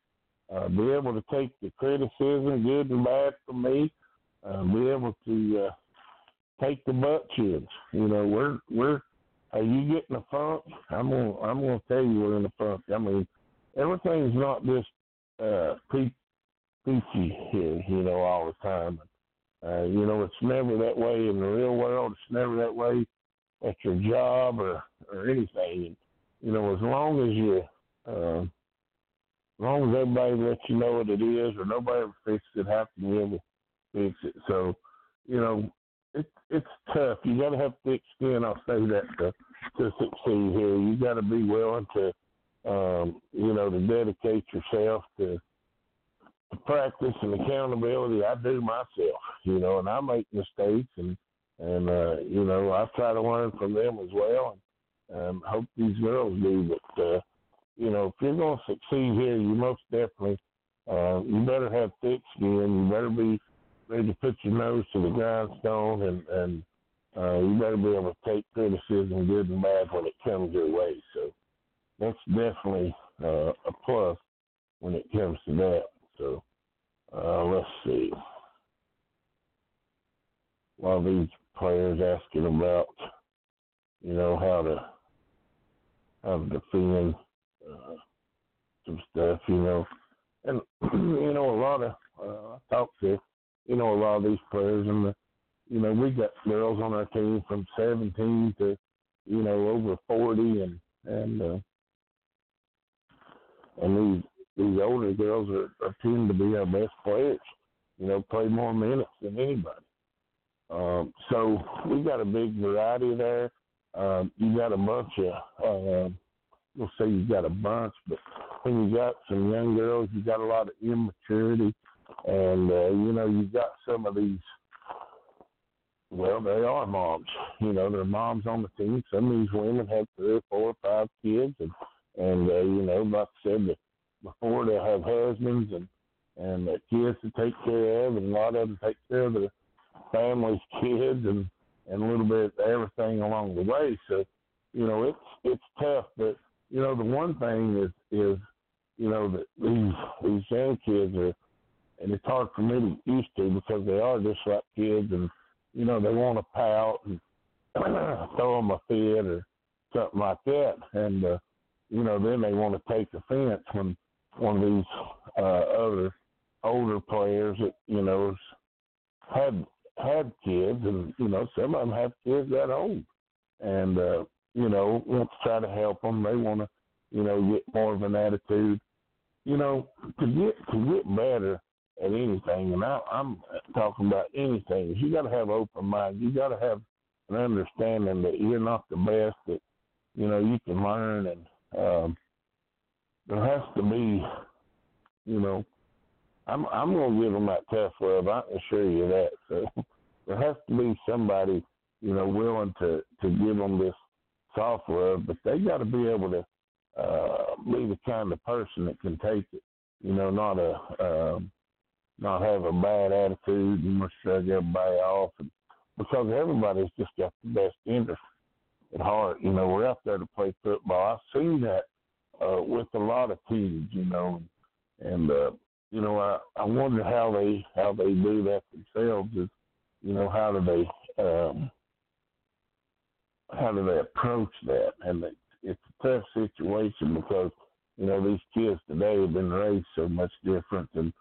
uh, be able to take the criticism, good and bad, from me, uh, be able to uh, take the butt chins. You know, we're we're are you getting a funk? I'm gonna I'm gonna tell you we're in a funk. I mean, everything's not just uh pe- peachy here, you know, all the time. Uh, you know, it's never that way in the real world. It's never that way at your job or or anything. You know, as long as you, uh, as long as everybody lets you know what it is, or nobody ever fixes it, how can you ever fix it? So, you know, it's it's tough. You got to have thick skin. I'll say that to to succeed here. You got to be willing to, um, you know, to dedicate yourself to, to practice and accountability. I do myself, you know, and I make mistakes and and uh, you know I try to learn from them as well. And um, hope these girls do. But uh, you know, if you're going to succeed here, you most definitely uh, you better have thick skin. You better be ready to put your nose to the grindstone, and and uh, you better be able to take criticism, good and bad, when it comes your way. So that's definitely uh, a plus when it comes to that. So uh, let's see. Of these players asking about, you know, how to how to defend uh, some stuff, you know, and you know a lot of uh, I talked to, you know, a lot of these players, and the, you know, we got girls on our team from 17 to, you know, over 40, and and uh, and these these older girls are, are tend to be our best players. You know, play more minutes than anybody. Um, so we got a big variety there. Um, you got a bunch of, uh, we'll say you got a bunch, but when you got some young girls, you got a lot of immaturity, and uh, you know you got some of these. Well, they are moms. You know, they're moms on the team. Some of these women have three or four or five kids, and and uh, you know, like I said before, they have husbands and and uh, kids to take care of, and a lot of them take care of their families, kids, and and a little bit everything along the way. So, you know, it's it's tough, but you know, the one thing is is you know that these these young kids are, and it's hard for me to used to because they are just like kids, and you know they want to pout and throw them a fit or something like that, and uh, you know then they want to take offense when one of these uh, other older players that you know had had kids, and you know some of them have kids that old, and uh, you know want to try to help them. They want to you know get more of an attitude you know, to get to get better at anything, and I, I'm talking about anything, you got to have an open mind. You got to have an understanding that you're not the best. That you know you can learn, and um, there has to be, you know, I'm I'm gonna give them that tough love. I assure you that. So there has to be somebody, you know, willing to to give them this soft love, but they got to be able to uh, be the kind of person that can take it. You know, not a um, not have a bad attitude and must shrug everybody off, and, because everybody's just got the best interest at heart. You know, we're out there to play football. I've seen that uh, with a lot of teams. You know, and uh, you know, I I wonder how they how they do that themselves. Is you know, how do they um, how do they approach that? And it's a tough situation because you know these kids today have been raised so much different than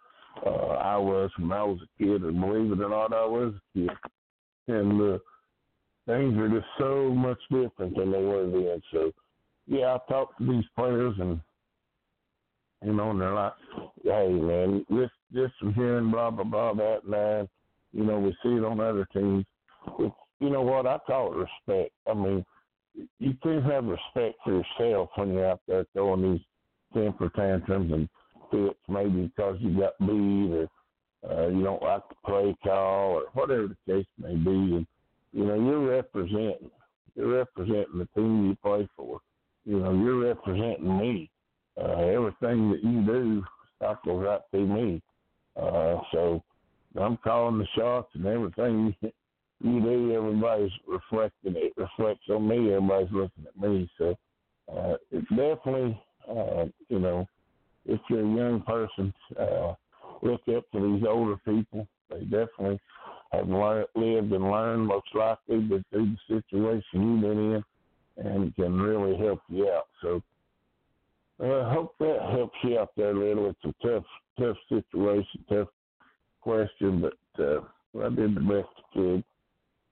uh, I was when I was a kid, and believe it or not, I was a kid, and uh, things are just so much different than they were then. So, yeah, I talk to these players, and you know, and they're like, "Hey, man, this this from hearing blah blah blah that and that." You know, we see it on other teams. It's, you know what? I call it respect. I mean, you can't have respect for yourself when you're out there throwing these temper tantrums and fits, maybe because you got beat or uh, you don't like the play call or whatever the case may be. And you know, you're representing, you're representing the team you play for. You know, you're representing me. Uh, everything that you do goes right through me. Uh, so I'm calling the shots and everything you do, everybody's reflecting it reflects on me, everybody's looking at me. So uh it's definitely uh, you know, if you're a young person, uh look up to these older people. They definitely have learned, lived and learned most likely but through the situation you've been in and can really help you out. So I uh, hope that helps you out there a little. It's a tough, tough situation, tough question, but uh, I did the best I could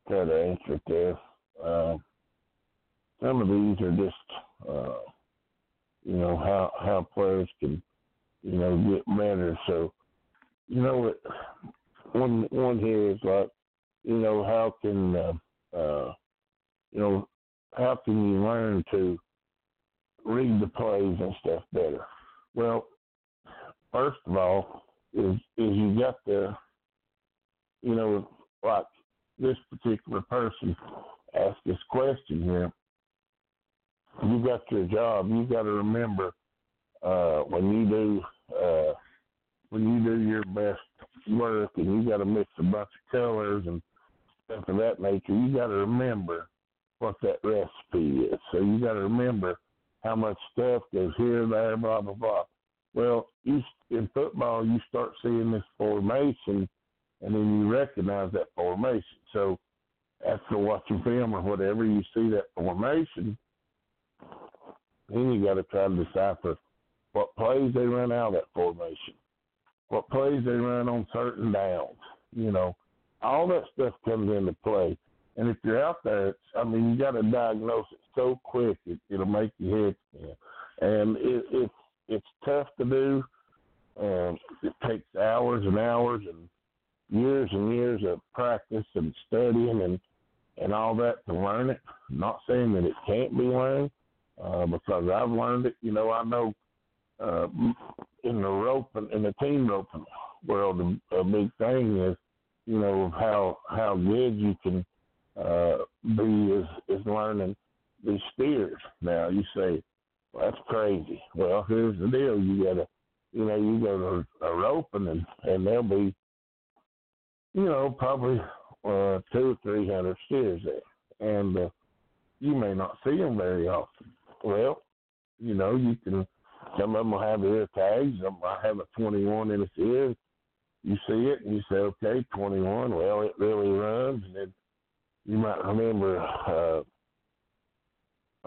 try to answer it there. Uh, some of these are just, uh, you know, how how players can, you know, get better. So, you know, what one one here is like, you know, how can, uh, uh, you know, how can you learn to read the plays and stuff better? Well, first of all, is is you got the, you know, like this particular person asked this question here. You got your job. You got to remember uh, when you do uh, when you do your best work, and you got to mix a bunch of colors and stuff of that nature. You got to remember what that recipe is. So you got to remember how much stuff goes here, there, blah blah blah. Well, you in football you start seeing this formation, and then you recognize that formation. So after watching film or whatever, you see that formation, then you got to try to decipher what plays they run out of that formation, what plays they run on certain downs. You know, all that stuff comes into play. And if you're out there, it's, I mean, you got to diagnose it so quick it, it'll make your head spin. And it, it's it's tough to do. Um, it takes hours and hours and years and years of practice and studying and and all that to learn it. I'm not saying that it can't be learned, uh, because I've learned it. You know, I know uh, in the rope and in the team roping world, a, a big thing is, you know, how how good you can uh, be is is learning these steers. Now you say, well, that's crazy. Well, here's the deal: you gotta, you know, you go to a roping and and there'll be, you know, probably uh, two or three hundred steers there, and uh, you may not see them very often. Well, you know, you can. Some of them will have ear tags. Might have a 21 in its ear. You see it and you say, okay, 21. Well, it really runs, and then you might remember uh,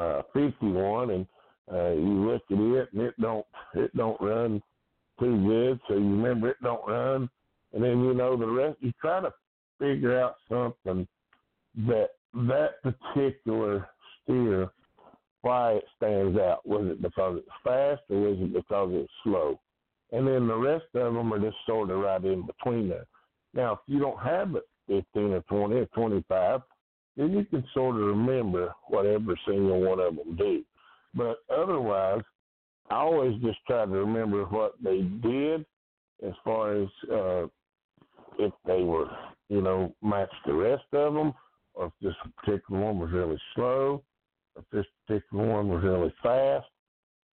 uh, 51, and uh, you look at it and it don't it don't run too good. So you remember it don't run, and then you know the rest. You try to figure out something that that particular steer why it stands out. Was it because it's fast or was it because it's slow? And then the rest of them are just sort of right in between there. Now, if you don't have it 15 or 20 or 25, then you can sort of remember what every single one of them do. But otherwise, I always just try to remember what they did as far as uh, if they were, you know, matched the rest of them, or if this particular one was really slow, if this particular one was really fast,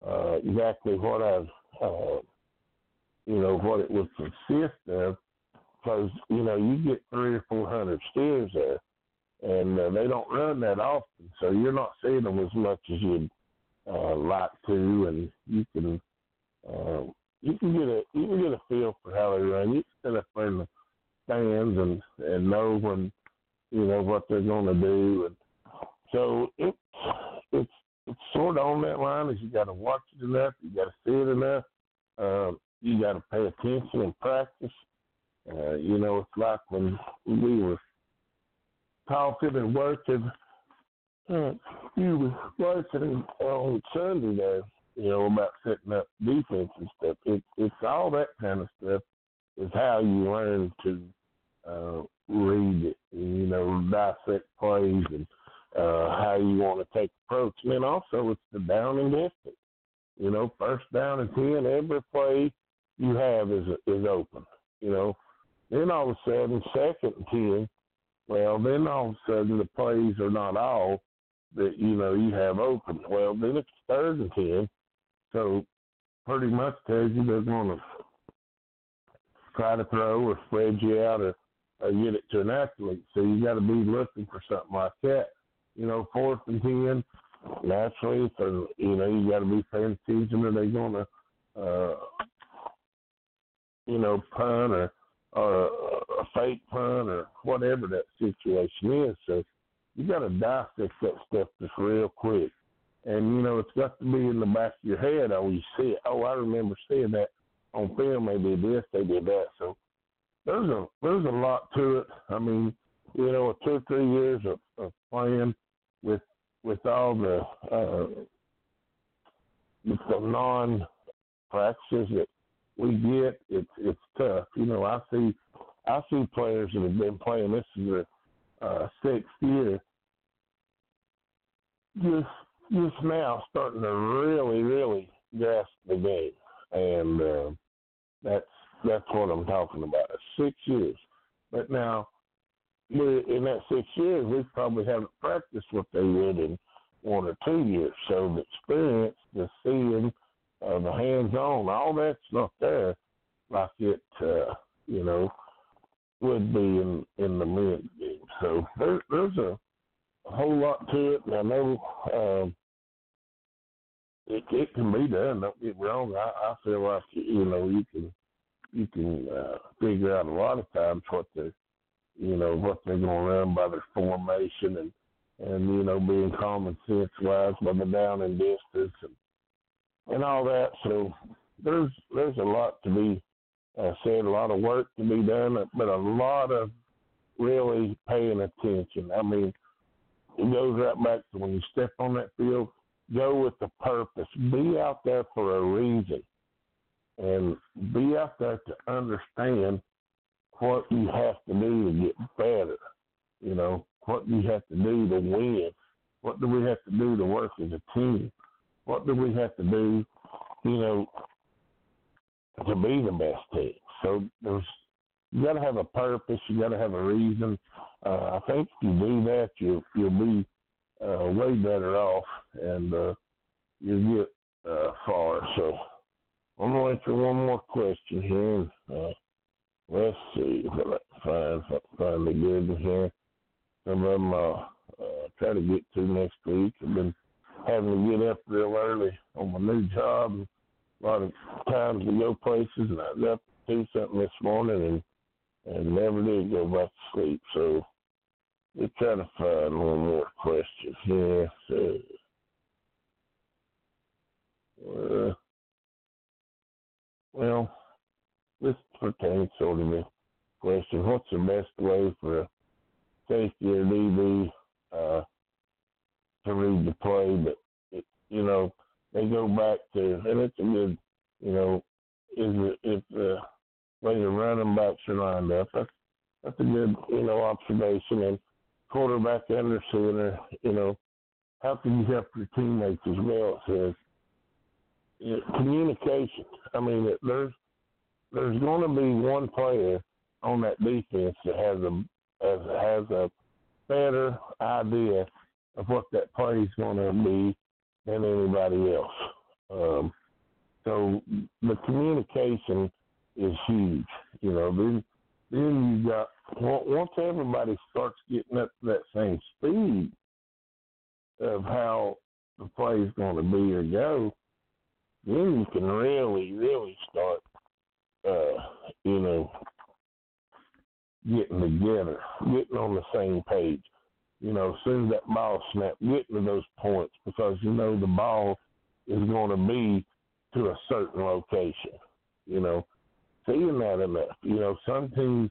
uh, exactly what I, uh, you know, what it would consist of, because you know you get three or four hundred steers there, and uh, they don't run that often, so you're not seeing them as much as you'd uh, like to, and you can uh, you can get a you can get a feel for how they run. You can sit up in the stands and and know when you know what they're going to do, and so it's it's it's sort of on that line. Is you got to watch it enough, you got to see it enough, um, you got to pay attention and practice. Uh, you know, it's like when we were talking and working. Uh, you was working on Sunday there, you know, about setting up defense and stuff. It, it's all that kind of stuff is how you learn to uh, read it, you know, dissect plays and uh, how you want to take approach. And then also it's the down and distance. You know, first down and ten, every play you have is is open. You know, then all of a sudden second and ten, well then all of a sudden the plays are not all that you know you have open. Well then it's third and ten, so pretty much tells you they're going to try to throw or spread you out or, or get it to an athlete. So you got to be looking for something like that you know, fourth and ten, naturally, so you know, you got to be paying attention. Are they going to, uh, you know, punt or or a fake punt or whatever that situation is? So you got to dissect that stuff just real quick. And you know, it's got to be in the back of your head. Oh, you see it. Oh, I remember seeing that on film. They did this, they did that. So there's a there's a lot to it. I mean, you know, two or three years of, of playing with with all the uh, with the non practices that we get, it's it's tough. You know, I see I see players that have been playing this is their uh, sixth year, just just now starting to really really grasp the game, and uh, that's that's what I'm talking about. Six years, but now in that six years, we probably haven't practiced what they would in one or two years. So the experience, the seeing, uh, the hands-on, all that's not there like it, uh, you know, would be in in the men's game. So there, there's a, a whole lot to it, and I know um, it, it can be done. Don't get me wrong. I, I feel like you know you can you can uh, figure out a lot of times what the you know what they're going to run by their formation and and you know being common sense wise by the down and distance and and all that. So there's there's a lot to be uh, said, a lot of work to be done, but a lot of really paying attention. I mean, it goes right back to when you step on that field, go with the purpose. Be out there for a reason. And be out there to understand what you have to do to get better. You know, what you have to do to win. What do we have to do to work as a team? What do we have to do, you know, to be the best team? So there's you got to have a purpose. You got to have a reason. Uh, I think if you do that, you'll you'll be uh, way better off, and uh, you'll get uh, far. So I'm gonna answer one more question here. Uh, let's see if I can find find the good one here. Some of them uh, uh, try to get to next week. I've been having to get up real early on my new job. A lot of times to go places, and I was up to do something this morning and and never did go back to sleep. So we're trying to find one more question here. So, uh, well, this pertains sort of the question: What's the best way for safety or DB uh, to read the play? But it, you know, they go back to, and it's a good, you know, is it if uh, when your running backs are lined up. That's that's a good, you know, observation. And quarterback under center, you know, how can you help your teammates as well? It says communication. I mean, there's there's going to be one player on that defense that has a has, has a better idea of what that play is going to be than anybody else. Um, so the communication is huge. You know, then then you got once everybody starts getting up to that same speed of how the play is going to be or go, then you can really, really start, uh, you know, getting together, getting on the same page. You know, as soon as that ball snaps, getting to those points because you know the ball is going to be to a certain location. You know, seeing that enough. You know, some teams,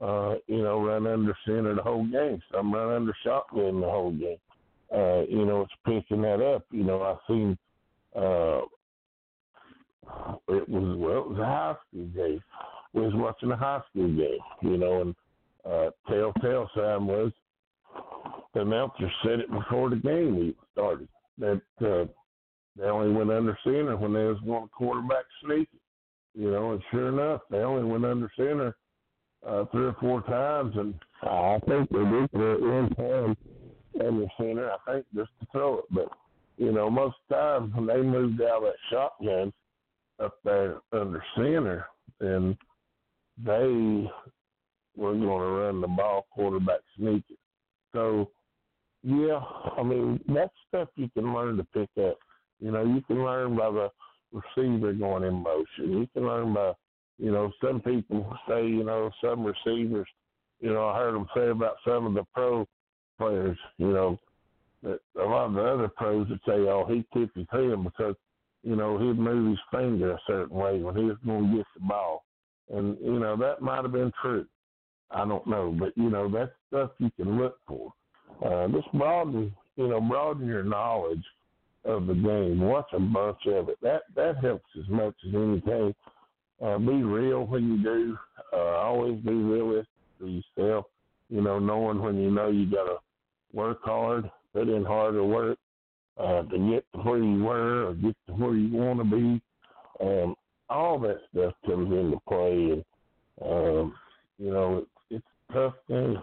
uh, you know, run under center the whole game. Some run under shotgun the whole game. Uh, you know, it's picking that up. You know, I've seen uh, it was well, it was a high school game. We was watching a high school game, you know, and uh, telltale sign was the announcer said it before the game even started that uh, they only went under center when they was going quarterback sneaking you know, and sure enough, they only went under center uh, three or four times, and I think they did throw it one time under center. I think just to throw it, but you know, most times when they moved out of that shotgun up there under center, and they were going to run the ball quarterback sneaking. So, yeah, I mean that's stuff you can learn to pick up. You know, you can learn by the receiver going in motion. You can learn by, you know, some people say, you know, some receivers, you know, I heard them say about some of the pro players, you know, that a lot of the other pros would say, oh, he tipped his hand because, you know, he'd move his finger a certain way when he was going to get the ball. And, you know, that might have been true. I don't know. But, you know, that's stuff you can look for. Uh, just broaden, you know, broaden your knowledge – of the game. Watch a bunch of it. That that helps as much as anything. Uh, be real when you do. Uh, always be realistic to yourself. You know, knowing when you know you got to work hard, put in harder work uh, to get to where you were or get to where you want to be. Um, all that stuff comes into play, and um, you know it's it's a tough thing.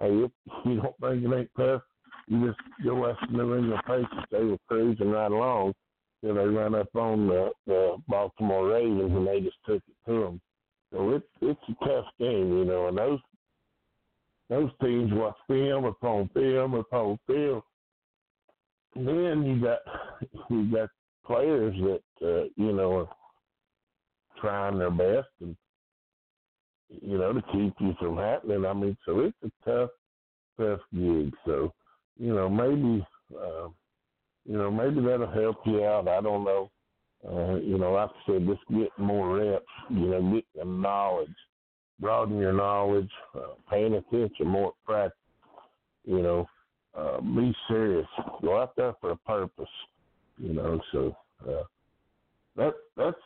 Hey, if you don't think it ain't tough, you just go after New England Patriots. They were cruising right along till they ran up on the, the Baltimore Ravens and they just took it to them. So it's it's a tough game, you know, and those those teams watch film upon film upon film. Then you got you got players that uh, you know are trying their best and you know to keep you from happening. I mean, so it's a tough, tough gig. So you know maybe uh, you know maybe that'll help you out. I don't know. Uh, you know, like I said, just getting more reps. You know, getting the knowledge, broaden your knowledge, uh, paying attention more at practice. You know, uh, be serious. Go out there for a purpose. You know, so uh, that that's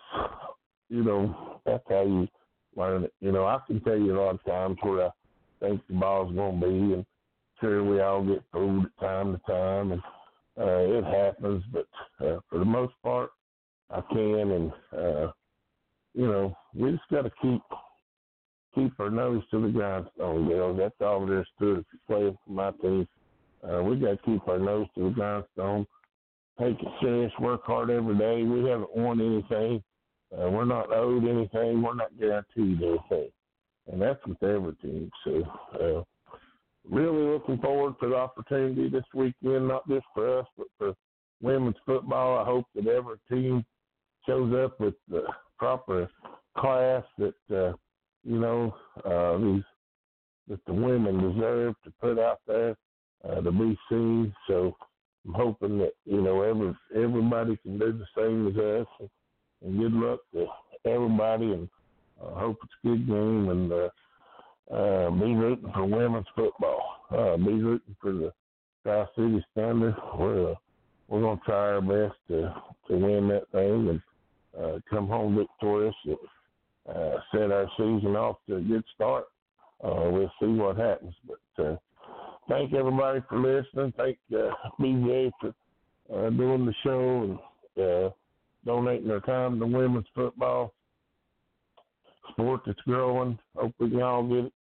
you know that's how you learn it. You know, I can tell you a lot of times where I think the ball's going to be, and sure we all get fooled at time to time, and uh, it happens. But uh, for the most part, I can, and uh, you know, we just got to keep keep our nose to the grindstone, you know. That's all there is to it. If you're playing for my team, uh, we got to keep our nose to the grindstone, take it serious, work hard every day. We haven't won anything. Uh, we're not owed anything. We're not guaranteed anything. And that's with every team. So, uh, really looking forward to the opportunity this weekend, not just for us, but for women's football. I hope that every team shows up with the proper class that, uh, you know, uh, these that the women deserve to put out there uh, to be seen. So I'm hoping that you know every everybody can do the same as us. And, good luck to everybody, and I uh, hope it's a good game. And uh, uh, be rooting for women's football. Uh, be rooting for the Tri Cities Thunder. We're uh, we're gonna try our best to to win that thing and uh, come home victorious. And, uh, set our season off to a good start. Uh, we'll see what happens, but uh, thank everybody for listening. Thank uh, BJ for uh, doing the show and uh, donating their time to women's football sport that's growing. Hope we can all get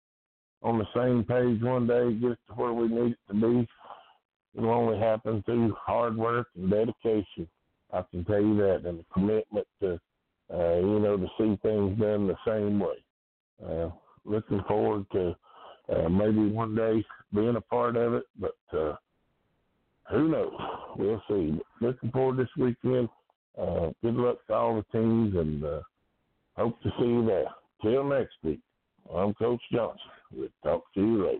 on the same page one day, get it to where we need it to be. It'll only happen through hard work and dedication. I can tell you that, and the commitment to, uh, you know, to see things done the same way. Uh, looking forward to uh, maybe one day being a part of it, but uh, who knows? We'll see. Looking forward this weekend. Uh, good luck to all the teams, and uh, hope to see you there. Till next week, I'm Coach Johnson. We'll talk to you later.